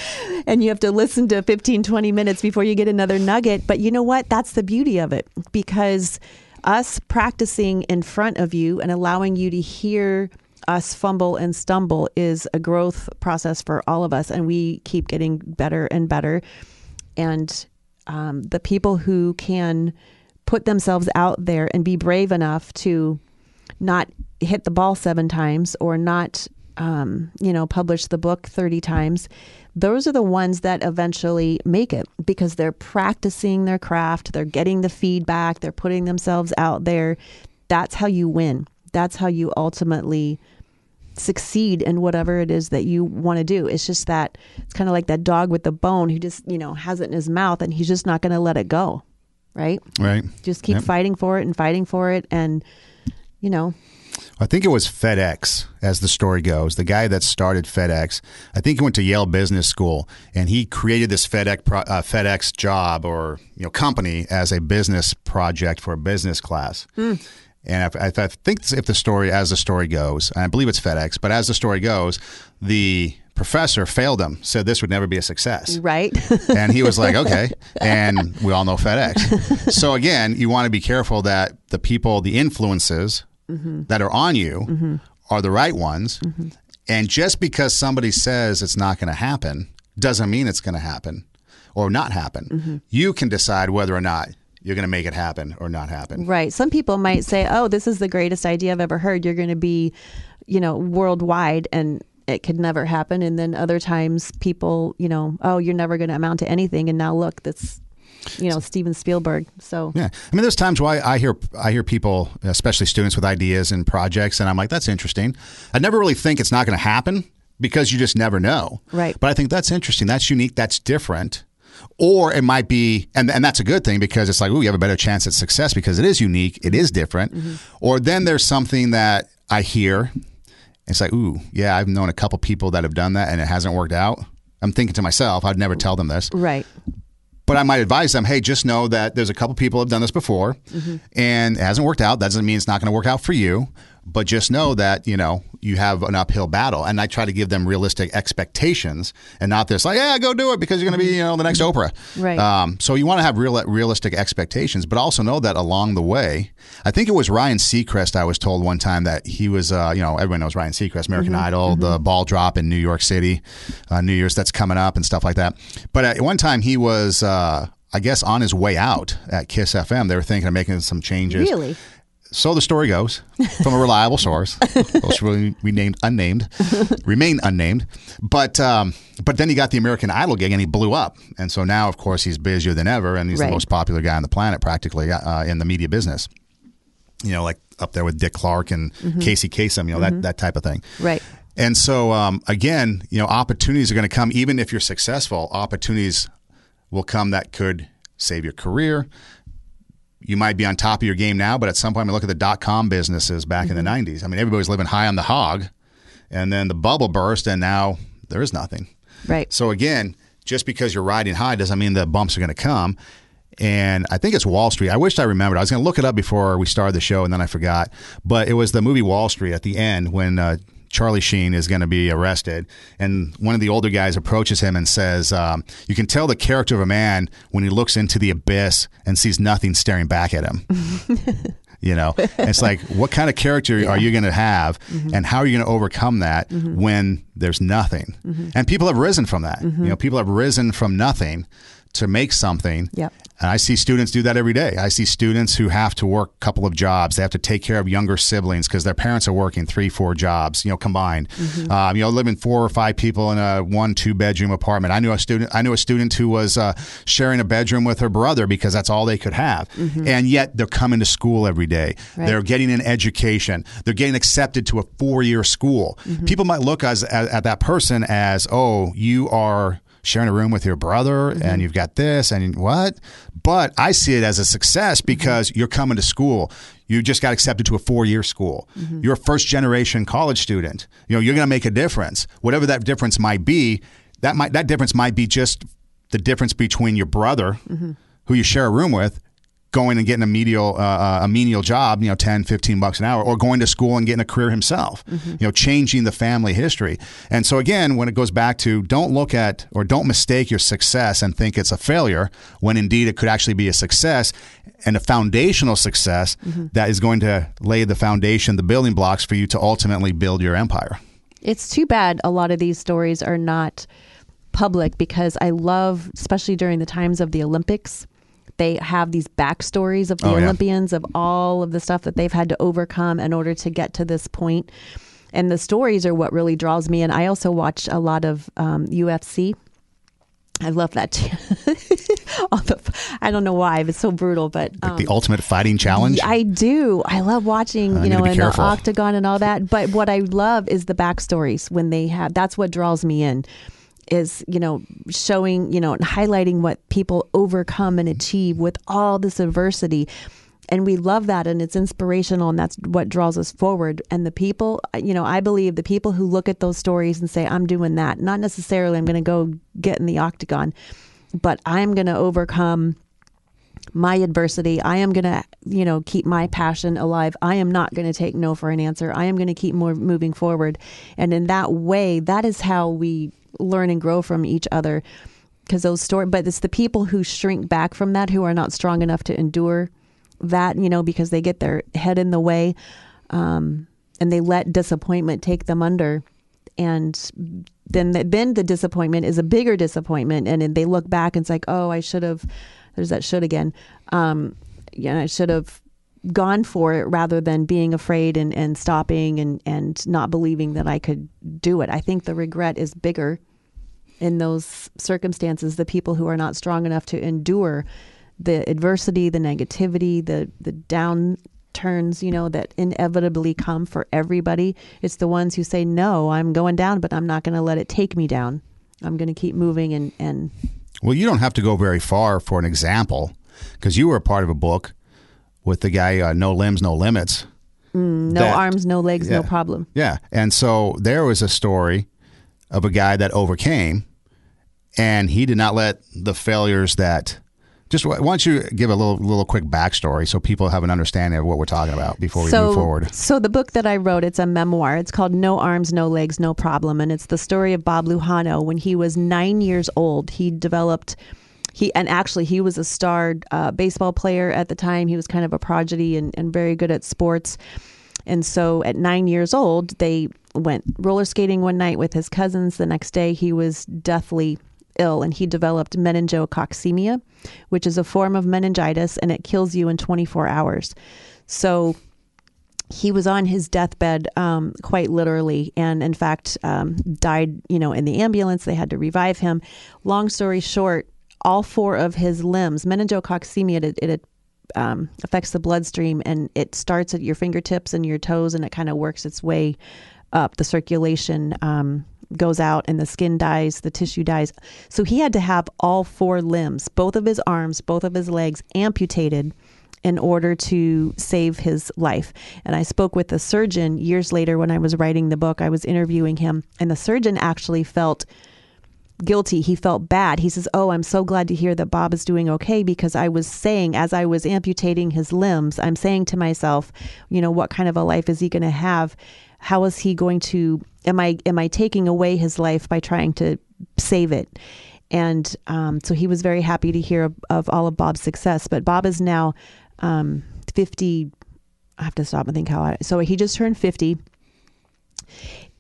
And you have to listen to 15 20 minutes before you get another nugget, but you know what? That's the beauty of it. Because us practicing in front of you and allowing you to hear us fumble and stumble is a growth process for all of us. And we keep getting better and better. And um, the people who can put themselves out there and be brave enough to not hit the ball seven times or not um, you know publish the book 30 times those are the ones that eventually make it because they're practicing their craft they're getting the feedback they're putting themselves out there. That's how you win. That's how you ultimately succeed in whatever it is that you want to do. It's just that it's kind of like that dog with the bone who just, you know, has it in his mouth and he's just not going to let it go. Right? Right. Just keep Yep. fighting for it and fighting for it. And, you know, I think it was FedEx, as the story goes. The guy that started FedEx, I think he went to Yale Business School, and he created this FedEx pro- uh, FedEx job or you know company as a business project for a business class. And if, if I think if the story, as the story goes, and I believe it's FedEx, but as the story goes, the professor failed him, said this would never be a success. right? And he was like, okay. And we all know FedEx. So again, you want to be careful that the people, the influences mm-hmm. that are on you mm-hmm. are the right ones. Mm-hmm. And just because somebody says it's not going to happen doesn't mean it's going to happen or not happen. You can decide whether or not you're going to make it happen or not happen. Right. Some people might say, "Oh, this is the greatest idea I've ever heard. You're going to be, you know, worldwide and it could never happen." And then other times people, you know, "Oh, you're never going to amount to anything." And now look, that's you know, Steven Spielberg. So Yeah, I mean, there's times why I hear I hear people, especially students with ideas and projects, and I'm like, that's interesting. I never really think it's not going to happen because you just never know. Right. But I think that's interesting. That's unique. That's different. Or it might be, and, and that's a good thing because it's like, oh, you have a better chance at success because it is unique, it is different. Mm-hmm. Or then there's something that I hear, it's like, ooh, yeah, I've known a couple people that have done that and it hasn't worked out. I'm thinking to myself, I'd never tell them this right. but I might advise them, hey, just know that there's a couple people have done this before mm-hmm. and it hasn't worked out. That doesn't mean it's not going to work out for you, but just know that, you know, you have an uphill battle. And I try to give them realistic expectations and not this like, yeah, go do it because you're going to be, you know, the next Oprah. Right. Um, so you want to have real, realistic expectations, but also know that along the way, I think it was Ryan Seacrest. I was told one time that he was, uh, you know, everyone knows Ryan Seacrest, American Idol, the ball drop in New York City, uh, New Year's that's coming up and stuff like that. But at one time he was, uh, I guess, on his way out at Kiss FM. They were thinking of making some changes. Really? So the story goes from a reliable source, which will remain unnamed, remain unnamed. But um, but then he got the American Idol gig and he blew up, and so now of course he's busier than ever, and he's Right. the most popular guy on the planet practically uh, in the media business. You know, like up there with Dick Clark and Casey Kasem, you know that that type of thing. Right. And so, um, again, you know, opportunities are going to come. Even if you're successful, opportunities will come that could save your career. You might be on top of your game now, but at some point, I mean, look at the dot com businesses back in the 90s. I mean, everybody's living high on the hog, and then the bubble burst, and now there is nothing. Right. So, again, just because you're riding high doesn't mean the bumps are going to come. And I think it's Wall Street. I wished I remembered. I was going to look it up before we started the show, and then I forgot. But it was the movie Wall Street at the end when uh, Charlie Sheen is going to be arrested, and one of the older guys approaches him and says, um, "You can tell the character of a man when he looks into the abyss and sees nothing staring back at him." You know, it's like, what kind of character are you going to have, mm-hmm. and how are you going to overcome that mm-hmm. when there's nothing? Mm-hmm. And people have risen from that. You know, people have risen from nothing to make something. Yep. And I see students do that every day. I see students who have to work a couple of jobs. They have to take care of younger siblings because their parents are working three, four jobs, you know, combined. Um, you know, living four or five people in a one, two bedroom apartment. I knew a student. I knew a student who was uh, sharing a bedroom with her brother because that's all they could have. And yet they're coming to school every day. Right. They're getting an education. They're getting accepted to a four-year school. People might look as, at, at that person as, oh, you are sharing a room with your brother and mm-hmm. you've got this and what? But i see it as a success mm-hmm. because you're coming to school. You just got accepted to a four-year school. Mm-hmm. You're a first generation college student. You know you're going to make a difference. Whatever that difference might be that might that difference might be just the difference between your brother who you share a room with going and getting a menial uh, uh, a menial job, you know, 10, 15 bucks an hour, or going to school and getting a career himself, you know, changing the family history. And so again, when it goes back to don't look at or don't mistake your success and think it's a failure, when indeed it could actually be a success and a foundational success that is going to lay the foundation, the building blocks for you to ultimately build your empire. It's too bad a lot of these stories are not public because I love, especially during the times of the Olympics, they have these backstories of the Oh, yeah. Olympians of all of the stuff that they've had to overcome in order to get to this point. And the stories are what really draws me. And I also watch a lot of um, UFC. I love that too. The, I don't know why, it's so brutal, but Like um, the ultimate fighting challenge. I do. I love watching, I you know, in careful. the octagon and all that. But what I love is the backstories when they have. That's what draws me in. Is you know showing you know and highlighting what people overcome and achieve with all this adversity, and we love that and it's inspirational and that's what draws us forward. And the people, you know, I believe the people who look at those stories and say, "I'm doing that," not necessarily I'm going to go get in the octagon, but I'm going to overcome my adversity. I am going to, you know, keep my passion alive. I am not going to take no for an answer. I am going to keep more moving forward. And in that way, that is how we learn and grow from each other. Because those stories, but it's the people who shrink back from that who are not strong enough to endure that, you know, because they get their head in the way um, and they let disappointment take them under. And then, the, then the disappointment is a bigger disappointment. And they look back and it's like, oh, I should have, there's that should again. Um, yeah, I should have gone for it rather than being afraid and, and stopping and, and not believing that I could do it. I think the regret is bigger in those circumstances. The people who are not strong enough to endure the adversity, the negativity, the, the downturns, you know, that inevitably come for everybody. It's the ones who say, no, I'm going down, but I'm not going to let it take me down. I'm going to keep moving and, and Well, you don't have to go very far for an example because you were a part of a book with the guy uh, No Limbs, No Limits. no That- arms, no legs, no problem. Yeah. And so there was a story of a guy that overcame and he did not let the failures that just why don't you give a little little quick backstory so people have an understanding of what we're talking about before we so, move forward. So the book that I wrote, it's a memoir. It's called No Arms, No Legs, No Problem, and it's the story of Bob Lujano. When he was nine years old, he developed. He and actually he was a star uh, baseball player at the time. He was kind of a prodigy and, and very good at sports. And so at nine years old, they went roller skating one night with his cousins. The next day, he was deathly ill and he developed meningococcemia, which is a form of meningitis and it kills you in 24 hours. So he was on his deathbed um, quite literally and in fact um, died you know in the ambulance they had to revive him long story short all four of his limbs meningococcemia it, it um, affects the bloodstream and it starts at your fingertips and your toes and it kind of works its way up the circulation um, goes out and the skin dies the tissue dies so he had to have all four limbs both of his arms both of his legs amputated in order to save his life. And I spoke with the surgeon years later when I was writing the book. I was interviewing him, and the surgeon actually felt guilty. He felt bad. He says, Oh, I'm so glad to hear that Bob is doing okay because I was saying, as I was amputating his limbs, I'm saying to myself, you know, what kind of a life is he going to have? How is he going to, am I, am I taking away his life by trying to save it? And um, so he was very happy to hear of, of all of Bob's success. But Bob is now um, 50. I have to stop and think how I. So he just turned 50.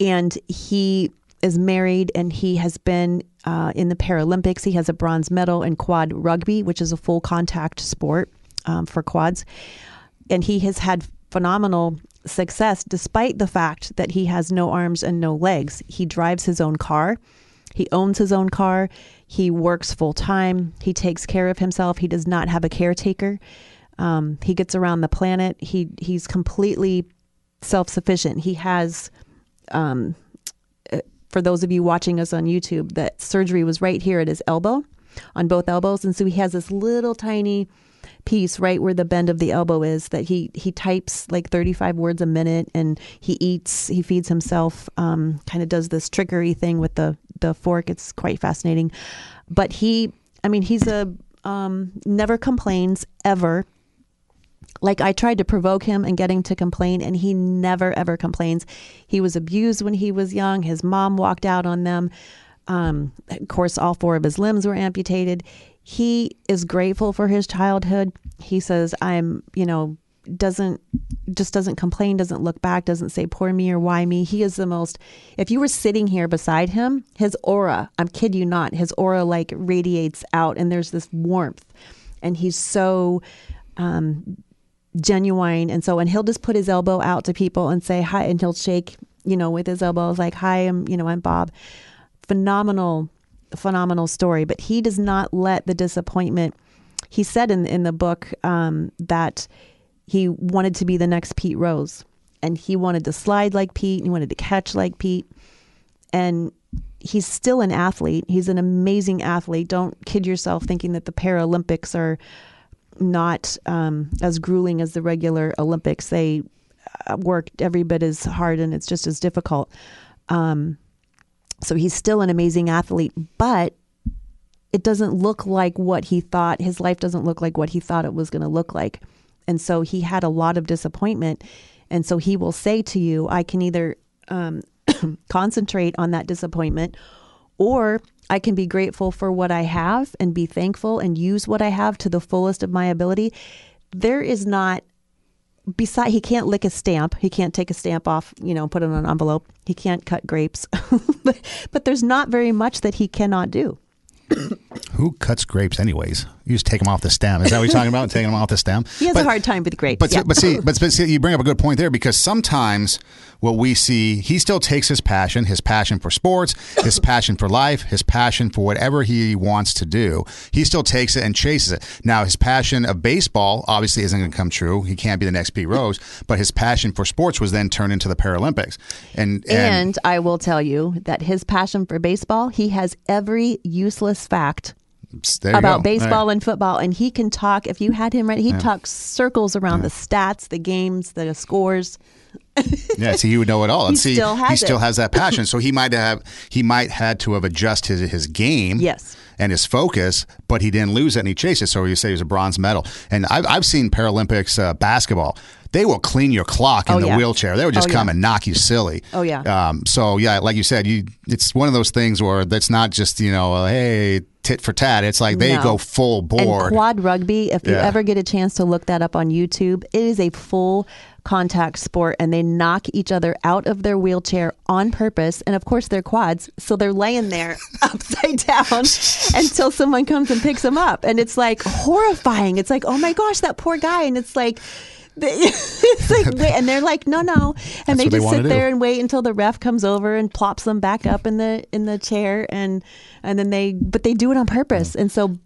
And he is married and he has been uh, in the Paralympics. He has a bronze medal in quad rugby, which is a full contact sport um, for quads. And he has had phenomenal success despite the fact that he has no arms and no legs. He drives his own car. He owns his own car. He works full time. He takes care of himself. He does not have a caretaker. Um, he gets around the planet. He he's completely self sufficient. He has, um, uh, for those of you watching us on YouTube, that surgery was right here at his elbow, on both elbows, and so he has this little tiny piece right where the bend of the elbow is that he he types like 35 words a minute and he eats he feeds himself um, kind of does this trickery thing with the the fork it's quite fascinating but he i mean he's a um, never complains ever like I tried to provoke him and get him to complain, and he never ever complains. He was abused when he was young. His mom walked out on them. Um, of course, all four of his limbs were amputated. He is grateful for his childhood. He says, "I'm, you know, doesn't just doesn't complain, doesn't look back, doesn't say poor me or why me. He is the most. If you were sitting here beside him, his aura, I'm kid you not, his aura like radiates out, and there's this warmth, and he's so." Um, genuine and so and he'll just put his elbow out to people and say hi and he'll shake you know with his elbows like hi i'm you know i'm bob phenomenal phenomenal story but he does not let the disappointment he said in in the book um, that he wanted to be the next Pete Rose, and he wanted to slide like Pete, and he wanted to catch like Pete, and he's still an athlete. He's an amazing athlete. Don't kid yourself thinking that the Paralympics are not um, as grueling as the regular Olympics. They uh, work every bit as hard and it's just as difficult. Um, so he's still an amazing athlete, but it doesn't look like what he thought. His life doesn't look like what he thought it was going to look like. And so he had a lot of disappointment. And so he will say to you, I can either um, concentrate on that disappointment or I can be grateful for what I have and be thankful and use what I have to the fullest of my ability. There is not beside he can't lick a stamp. He can't take a stamp off you know put it in an envelope. He can't cut grapes. But, but there's not very much that he cannot do. Who cuts grapes, anyways? You just take them off the stem. Is that what you're talking about? Taking them off the stem? he has But- a hard time with grapes But yeah. but see, but, but see, you bring up a good point there because sometimes what we see, he still takes his passion, his passion for sports, his passion for life, his passion for whatever he wants to do. He still takes it and chases it. Now, his passion of baseball obviously isn't going to come true. He can't be the next Pete Rose, but his passion for sports was then turned into the Paralympics. And and, and I will tell you that his passion for baseball, he has every useless fact about go. baseball Right. and football, and he can talk. If you had him right, he'd talk circles around the stats, the games, the scores. Yeah, see, he would know it all. And He see, still has he still has that passion. So he might have he might had to have adjusted his, his game, Yes. and his focus, but he didn't lose it, and he chased it. So you say he was a bronze medal. And I've I've seen Paralympics uh, basketball. They will clean your clock in Oh, the yeah. wheelchair. They would just Oh, come yeah. and knock you silly. Oh, yeah. Um, so yeah, like you said, you it's one of those things where that's not just you know hey tit for tat. It's like they No. go full And bore. quad rugby, if you Yeah. ever get a chance to look that up on YouTube, it is a full contact sport and they knock each other out of their wheelchair on purpose. And of course, they're quads. So they're laying there upside down until someone comes and picks them up. And it's like horrifying. It's like, oh my gosh, that poor guy. And it's like, it's like, wait, and they're like, no, no, and That's they they just wanna sit do. there and wait until the ref comes over and plops them back up in the in the chair, and and then they, but they do it on purpose, and so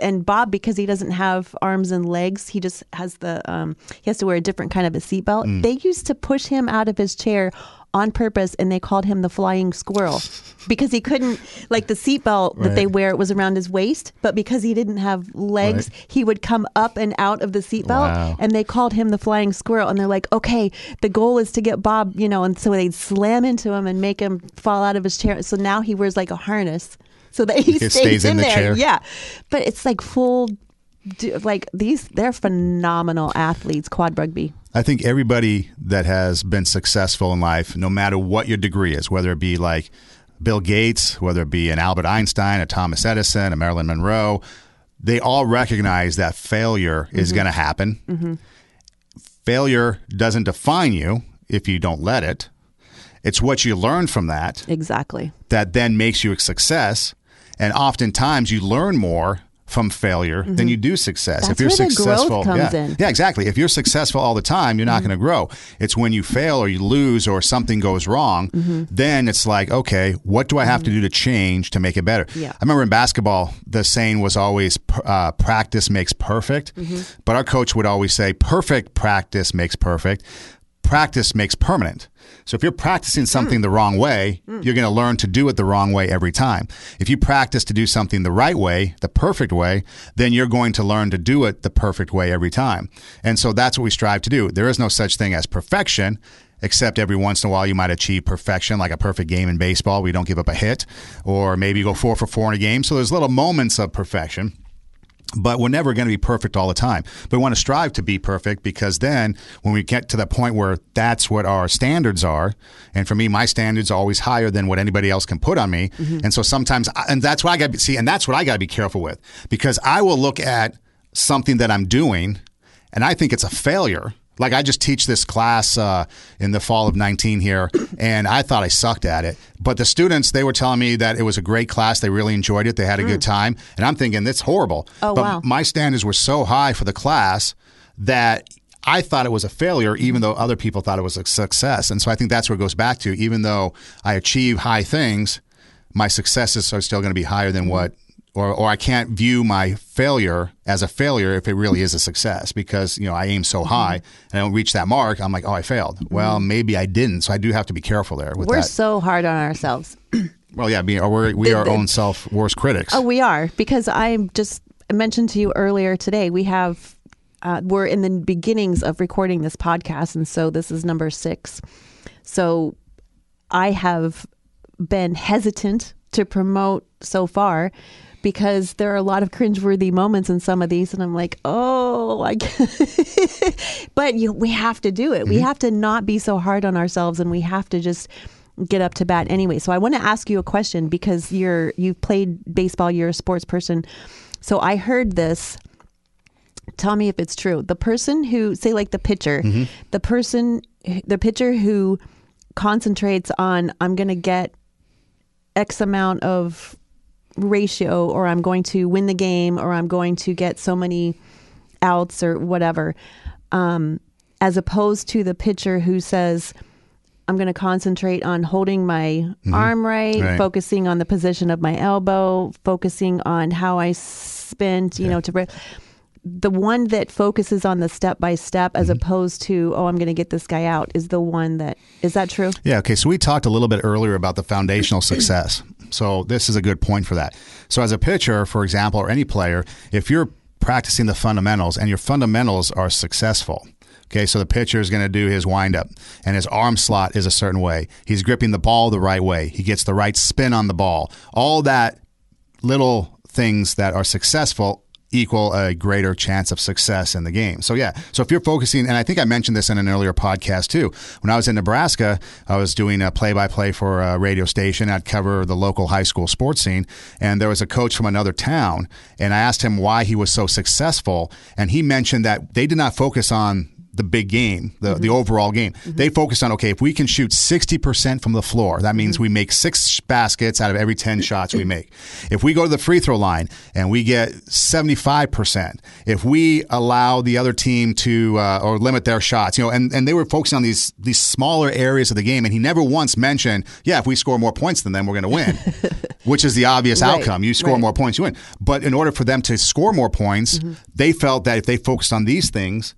and Bob, because he doesn't have arms and legs, he just has the um, he has to wear a different kind of a seatbelt. Mm. They used to push him out of his chair on purpose, and they called him the flying squirrel because he couldn't like the seatbelt that they wear. It was around his waist, but because he didn't have legs, Right. he would come up and out of the seatbelt, Wow. and they called him the flying squirrel. And they're like, okay, the goal is to get Bob, you know, and so they'd slam into him and make him fall out of his chair. So now he wears like a harness so that he He stays, stays in in, the there. chair. Yeah, but it's like full, do- like these. They're phenomenal athletes. Quad rugby. I think everybody that has been successful in life, no matter what your degree is, whether it be like Bill Gates, whether it be an Albert Einstein, a Thomas Edison, a Marilyn Monroe, they all recognize that failure is Mm-hmm. going to happen. Failure doesn't define you if you don't let it. It's what you learn from that Exactly. that then makes you a success. And oftentimes you learn more from failure than you do success. Mm-hmm. That's the growth comes yeah, in. yeah, exactly. If you're successful all the time, you're not Mm-hmm. going to grow. It's when you fail or you lose or something goes wrong, Mm-hmm. then it's like, okay, what do I have to do to change to make it better? Yeah. I remember in basketball, the saying was always uh, practice makes perfect, Mm-hmm. but our coach would always say perfect practice makes perfect. Practice makes permanent. So if you're practicing something the wrong way, you're going to learn to do it the wrong way every time. If you practice to do something the right way, the perfect way, then you're going to learn to do it the perfect way every time. And so that's what we strive to do. There is no such thing as perfection. Except every once in a while, you might achieve perfection, like a perfect game in baseball. We don't give up a hit, or maybe you go four for four in a game. So there's little moments of perfection but we're never going to be perfect all the time. But we want to strive to be perfect because then when we get to the point where that's what our standards are, and for me, my standards are always higher than what anybody else can put on me. Mm-hmm. And so sometimes, and that's what I got to see, and that's what I got to be careful with because I will look at something that I'm doing and I think it's a failure. Like I just teach this class uh, in the fall of 19 here, and I thought I sucked at it. But the students, they were telling me that it was a great class. They really enjoyed it. They had a good time. And I'm thinking, that's horrible. Oh, but wow. my standards were so high for the class that I thought it was a failure, even though other people thought it was a success. And so I think that's where it goes back to. Even though I achieve high things, my successes are still going to be higher than what or, or I can't view my failure as a failure if it really is a success because you know I aim so Mm-hmm. high and I don't reach that mark. I'm like, oh, I failed. Well, maybe I didn't. So I do have to be careful there with We're that. so hard on ourselves. well, yeah, being, or we're, we are our own self worst critics. Oh, we are because I just mentioned to you earlier today. We have uh, we're in the beginnings of recording this podcast, and so this is number six. So I have been hesitant to promote so far because there are a lot of cringeworthy moments in some of these, and I'm like, oh, I. But you, we have to do it. We mm-hmm. have to not be so hard on ourselves, and we have to just get up to bat anyway. So I want to ask you a question because you're you've played baseball, you're a sports person. So I heard this. Tell me if it's true. The person who say like the pitcher, mm-hmm. the person the pitcher who concentrates on I'm going to get x amount of ratio or I'm going to win the game or I'm going to get so many outs or whatever. Um, as opposed to the pitcher who says, I'm going to concentrate on holding my arm right, Right. focusing on the position of my elbow, focusing on how I spin, you know, to re- the one that focuses on the step by step as opposed to, oh, I'm going to get this guy out is the one that is that true? Yeah. Okay. So we talked a little bit earlier about the foundational success. So this is a good point for that. So as a pitcher, for example, or any player, if you're practicing the fundamentals and your fundamentals are successful. Okay, so the pitcher is going to do his windup, and his arm slot is a certain way. He's gripping the ball the right way. He gets the right spin on the ball. All that little things that are successful equal a greater chance of success in the game. So yeah, so if you're focusing, and I think I mentioned this in an earlier podcast too. When I was in Nebraska, I was doing a play-by-play for a radio station. I'd cover the local high school sports scene, and there was a coach from another town, and I asked him why he was so successful, and he mentioned that they did not focus on the big game, the, the mm-hmm. overall game. Mm-hmm. They focus on okay, if we can shoot 60% from the floor, that means mm-hmm. we make six baskets out of every 10 shots we make. If we go to the free throw line and we get 75%, if we allow the other team to uh, or limit their shots, you know, and, and they were focusing on these these smaller areas of the game, and he never once mentioned, yeah, if we score more points than them, we're going to win, which is the obvious Right, outcome. You score right. more points, you win. But in order for them to score more points, they felt that if they focused on these things,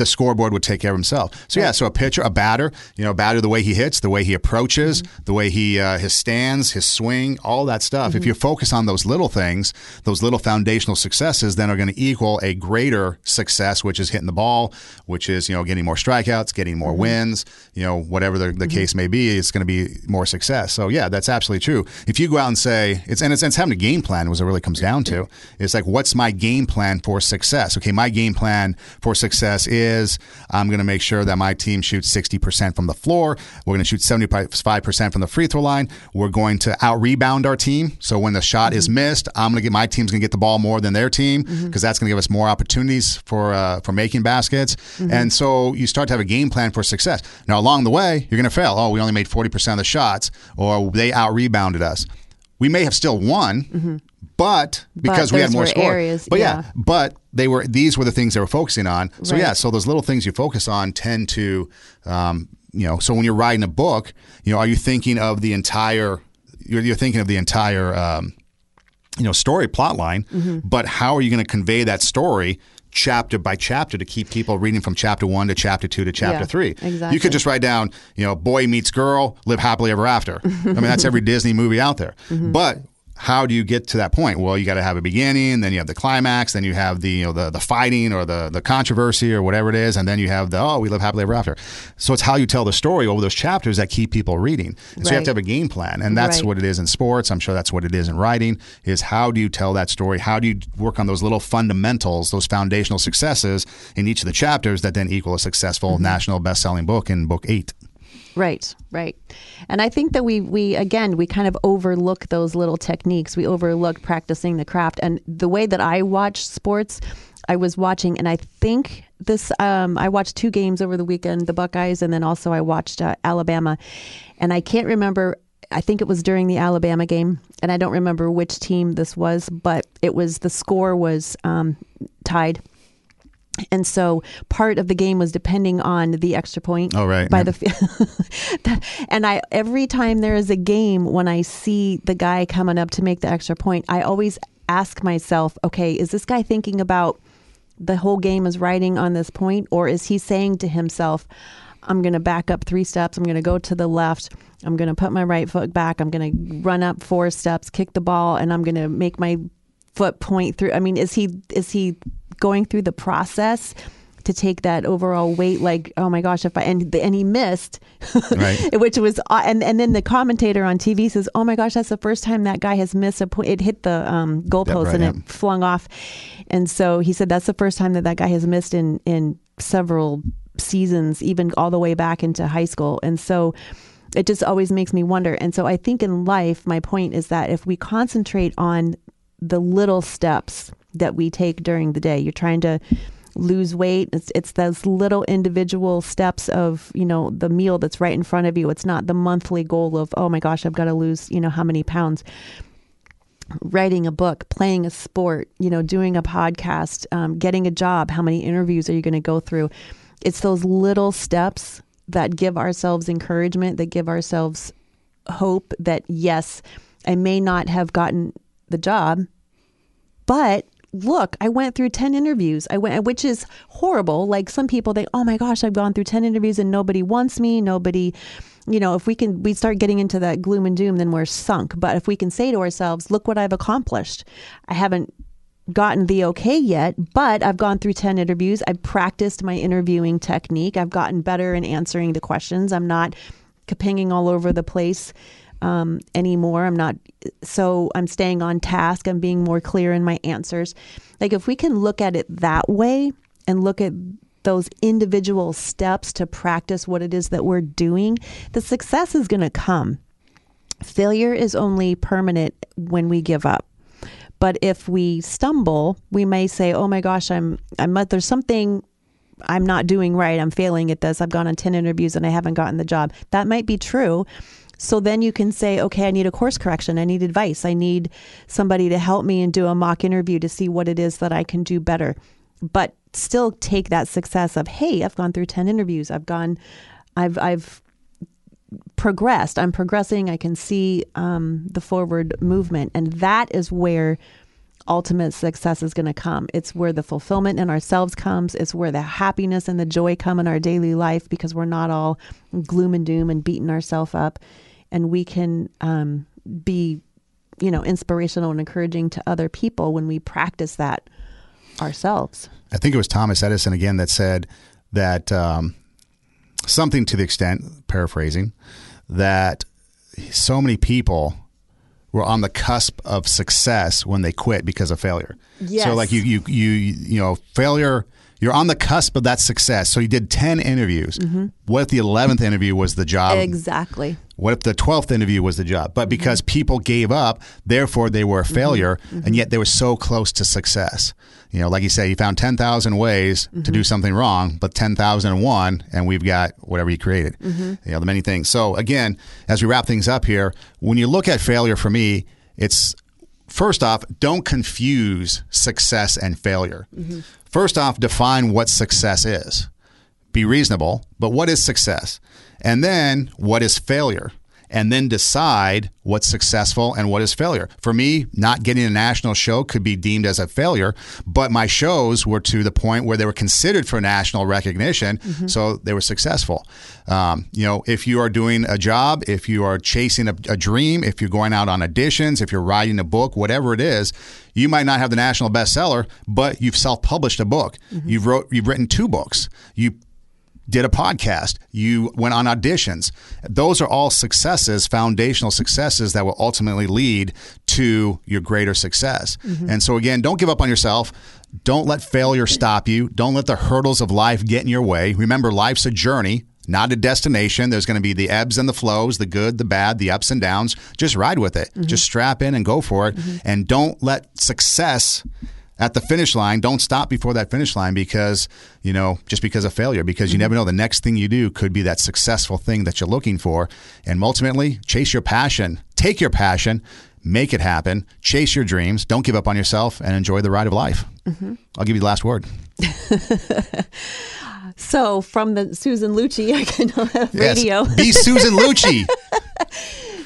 the scoreboard would take care of himself. So yeah, so a pitcher, a batter, you know, a batter, the way he hits, the way he approaches, mm-hmm. the way he uh, his stands, his swing, all that stuff. If mm-hmm. you focus on those little things, those little foundational successes, then are going to equal a greater success, which is hitting the ball, which is you know getting more strikeouts, getting more mm-hmm. wins, you know, whatever the, the case may be, it's going to be more success. So yeah, that's absolutely true. If you go out and say it's and it's, it's having a game plan, was it really comes down to. It's like what's my game plan for success? Okay, my game plan for success is I'm going to make sure that my team shoots 60% from the floor. We're going to shoot 75% from the free throw line. We're going to out rebound our team. So when the shot is mm-hmm. missed, I'm going to get my team's going to get the ball more than their team mm-hmm. because that's going to give us more opportunities for uh, for making baskets. Mm-hmm. And so you start to have a game plan for success. Now along the way, you're going to fail. Oh, we only made 40% of the shots, or they out rebounded us. We may have still won, but because we had more were score. areas, but yeah, yeah. but they were these were the things they were focusing on. So Right. yeah, so those little things you focus on tend to, um, you know. So when you're writing a book, you know, are you thinking of the entire? You're, you're thinking of the entire, um, you know, story plot line. Mm-hmm. But how are you going to convey that story? Chapter by chapter to keep people reading from chapter one to chapter two to chapter Yeah, three. You could just write down, you know, boy meets girl, live happily ever after. I mean, that's every Disney movie out there. Mm-hmm. But how do you get to that point? Well, you got to have a beginning, then you have the climax, then you have the you know the the fighting or the the controversy or whatever it is, and then you have the oh we live happily ever after. So it's how you tell the story over those chapters that keep people reading. And So you have to have a game plan, and that's Right. what it is in sports. I'm sure that's what it is in writing. Is how do you tell that story? How do you work on those little fundamentals, those foundational successes in each of the chapters that then equal a successful Mm-hmm. national best-selling book in book eight. Right, right. And I think that we we again we kind of overlook those little techniques. We overlook practicing the craft. And the way that I watch sports, I was watching, and I think this. Um, I watched two games over the weekend: the Buckeyes, and then also I watched uh, Alabama. And I can't remember. I think it was during the Alabama game, and I don't remember which team this was, but it was the score was um, tied And so part of the game was depending on the extra point. Oh, right. By the that- and I every time there is a game when I see the guy coming up to make the extra point, I always ask myself, okay, is this guy thinking about the whole game is riding on this point, or is he saying to himself, I'm going to back up three steps. I'm going to go to the left. I'm going to put my right foot back. I'm going to run up four steps, kick the ball, and I'm going to make my foot point through. I mean, is he is he going through the process to take that overall weight? Like, oh my gosh, if I and and he missed, Right. which was uh, and and then the commentator on TV says, oh my gosh, that's the first time that guy has missed a point. It hit the um, goalpost right, and yeah. it flung off, and so he said that's the first time that that guy has missed in in several seasons, even all the way back into high school, and so it just always makes me wonder. And so I think in life, my point is that if we concentrate on the little steps that we take during the day, you're trying to lose weight. It's, it's those little individual steps of, you know, the meal that's right in front of you. It's not the monthly goal of, oh my gosh, I've got to lose, you know, how many pounds writing a book, playing a sport, you know, doing a podcast, um, getting a job. How many interviews are you going to go through? It's those little steps that give ourselves encouragement, that give ourselves hope that yes, I may not have gotten the job, but look, I went through 10 interviews. I went, which is horrible. Like some people, they, oh my gosh, I've gone through 10 interviews and nobody wants me. Nobody, you know, if we can, we start getting into that gloom and doom, then we're sunk. But if we can say to ourselves, look what I've accomplished. I haven't gotten the okay yet, but I've gone through 10 interviews. I've practiced my interviewing technique. I've gotten better in answering the questions. I'm not kapinging all over the place um, anymore. I'm not, so I'm staying on task. I'm being more clear in my answers. Like if we can look at it that way and look at those individual steps to practice what it is that we're doing, the success is going to come. Failure is only permanent when we give up. But if we stumble, we may say, "Oh my gosh, I'm I'm there's something I'm not doing right. I'm failing at this. I've gone on 10 interviews and I haven't gotten the job." That might be true. So then you can say, "Okay, I need a course correction. I need advice. I need somebody to help me and do a mock interview to see what it is that I can do better." But still take that success of, "Hey, I've gone through 10 interviews. I've gone I've I've progressed. I'm progressing. I can see um, the forward movement. And that is where ultimate success is going to come. It's where the fulfillment in ourselves comes. It's where the happiness and the joy come in our daily life because we're not all gloom and doom and beating ourselves up. And we can um, be, you know, inspirational and encouraging to other people when we practice that ourselves. I think it was Thomas Edison again that said that um, something to the extent, paraphrasing, that so many people were on the cusp of success when they quit because of failure. Yes. So like you you you you know failure. You're on the cusp of that success. So you did ten interviews. Mm-hmm. What if the eleventh interview was the job? Exactly. What if the 12th interview was the job? But mm-hmm. because people gave up, therefore they were a mm-hmm. failure, and yet they were so close to success. You know, like you say, you found 10,000 ways to do something wrong, but 10,001, and we've got whatever you created. You know, the many things. So, again, as we wrap things up here, when you look at failure for me, it's first off, don't confuse success and failure. First off, define what success is be reasonable, but what is success? And then what is failure? And then decide what's successful and what is failure. For me, not getting a national show could be deemed as a failure, but my shows were to the point where they were considered for national recognition, so they were successful. Um, you know, if you are doing a job, if you are chasing a, a dream, if you're going out on auditions, if you're writing a book, whatever it is, you might not have the national bestseller, but you've self-published a book. You've wrote, you've written two books. You did a podcast, you went on auditions. Those are all successes, foundational successes that will ultimately lead to your greater success. Mm-hmm. And so, again, don't give up on yourself. Don't let failure stop you. Don't let the hurdles of life get in your way. Remember, life's a journey. Not a destination. There's going to be the ebbs and the flows, the good, the bad, the ups and downs. Just ride with it. Mm-hmm. Just strap in and go for it. Mm-hmm. And don't let success at the finish line, don't stop before that finish line because, you know, just because of failure, because you never know the next thing you do could be that successful thing that you're looking for. And ultimately, chase your passion, take your passion, make it happen, chase your dreams, don't give up on yourself, and enjoy the ride of life. Mm-hmm. I'll give you the last word. So from the Susan Lucci I can radio. Be Susan Lucci.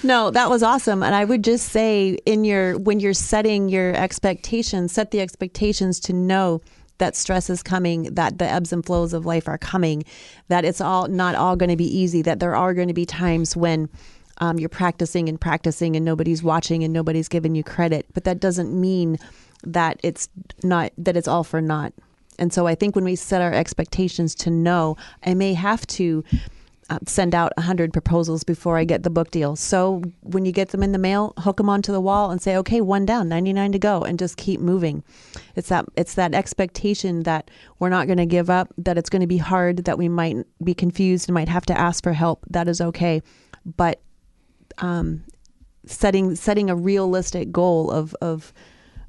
No, that was awesome. And I would just say in your when you're setting your expectations, set the expectations to know that stress is coming, that the ebbs and flows of life are coming, that it's all not all going to be easy, that there are going to be times when um, you're practicing and practicing and nobody's watching and nobody's giving you credit. But that doesn't mean that it's not that it's all for naught. And so I think when we set our expectations to know, I may have to uh, send out 100 proposals before I get the book deal. So when you get them in the mail, hook them onto the wall and say, "Okay, one down, 99 to go," and just keep moving. It's that it's that expectation that we're not going to give up, that it's going to be hard, that we might be confused and might have to ask for help. That is okay, but um, setting setting a realistic goal of of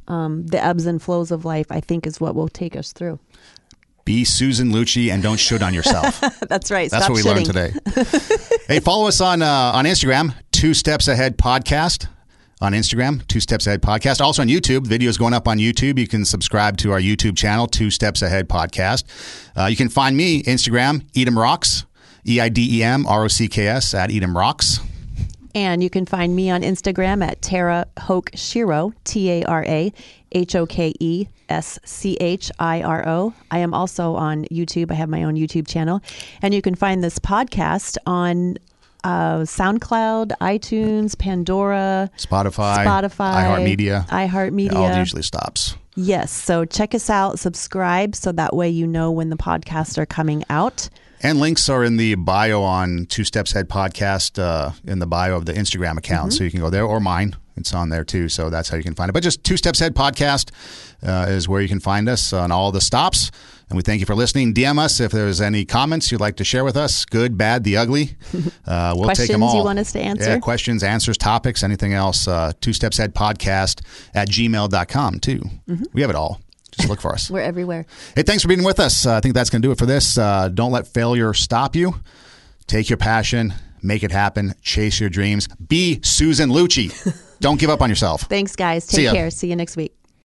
um, the ebbs and flows of life, I think, is what will take us through. Be Susan Lucci and don't shoot on yourself. That's right. That's Stop what we shitting. learned today. hey, follow us on uh, on Instagram, Two Steps Ahead Podcast. On Instagram, Two Steps Ahead Podcast. Also on YouTube, videos going up on YouTube. You can subscribe to our YouTube channel, Two Steps Ahead Podcast. Uh, you can find me Instagram, Eidem Rocks, E I D E M R O C K S at Eidem Rocks. And you can find me on Instagram at Tara Hoke Shiro, T A R A H O K E S C H I R O. I am also on YouTube. I have my own YouTube channel. And you can find this podcast on uh, SoundCloud, iTunes, Pandora, Spotify, Spotify, iHeartMedia. iHeartMedia. All usually stops. Yes. So check us out, subscribe, so that way you know when the podcasts are coming out. And links are in the bio on Two Steps Ahead podcast, uh, in the bio of the Instagram account. So you can go there or mine. It's on there too. So that's how you can find it. But just Two Steps Ahead podcast uh, is where you can find us on all the stops. And we thank you for listening. DM us if there's any comments you'd like to share with us good, bad, the ugly. Uh, we'll take them Questions all. you want us to answer? Yeah, questions, answers, topics, anything else. Uh, Two Steps Ahead podcast at gmail.com too. We have it all. Just look for us. We're everywhere. Hey, thanks for being with us. Uh, I think that's going to do it for this. Uh, don't let failure stop you. Take your passion, make it happen, chase your dreams. Be Susan Lucci. don't give up on yourself. Thanks, guys. Take ya. care. See you next week.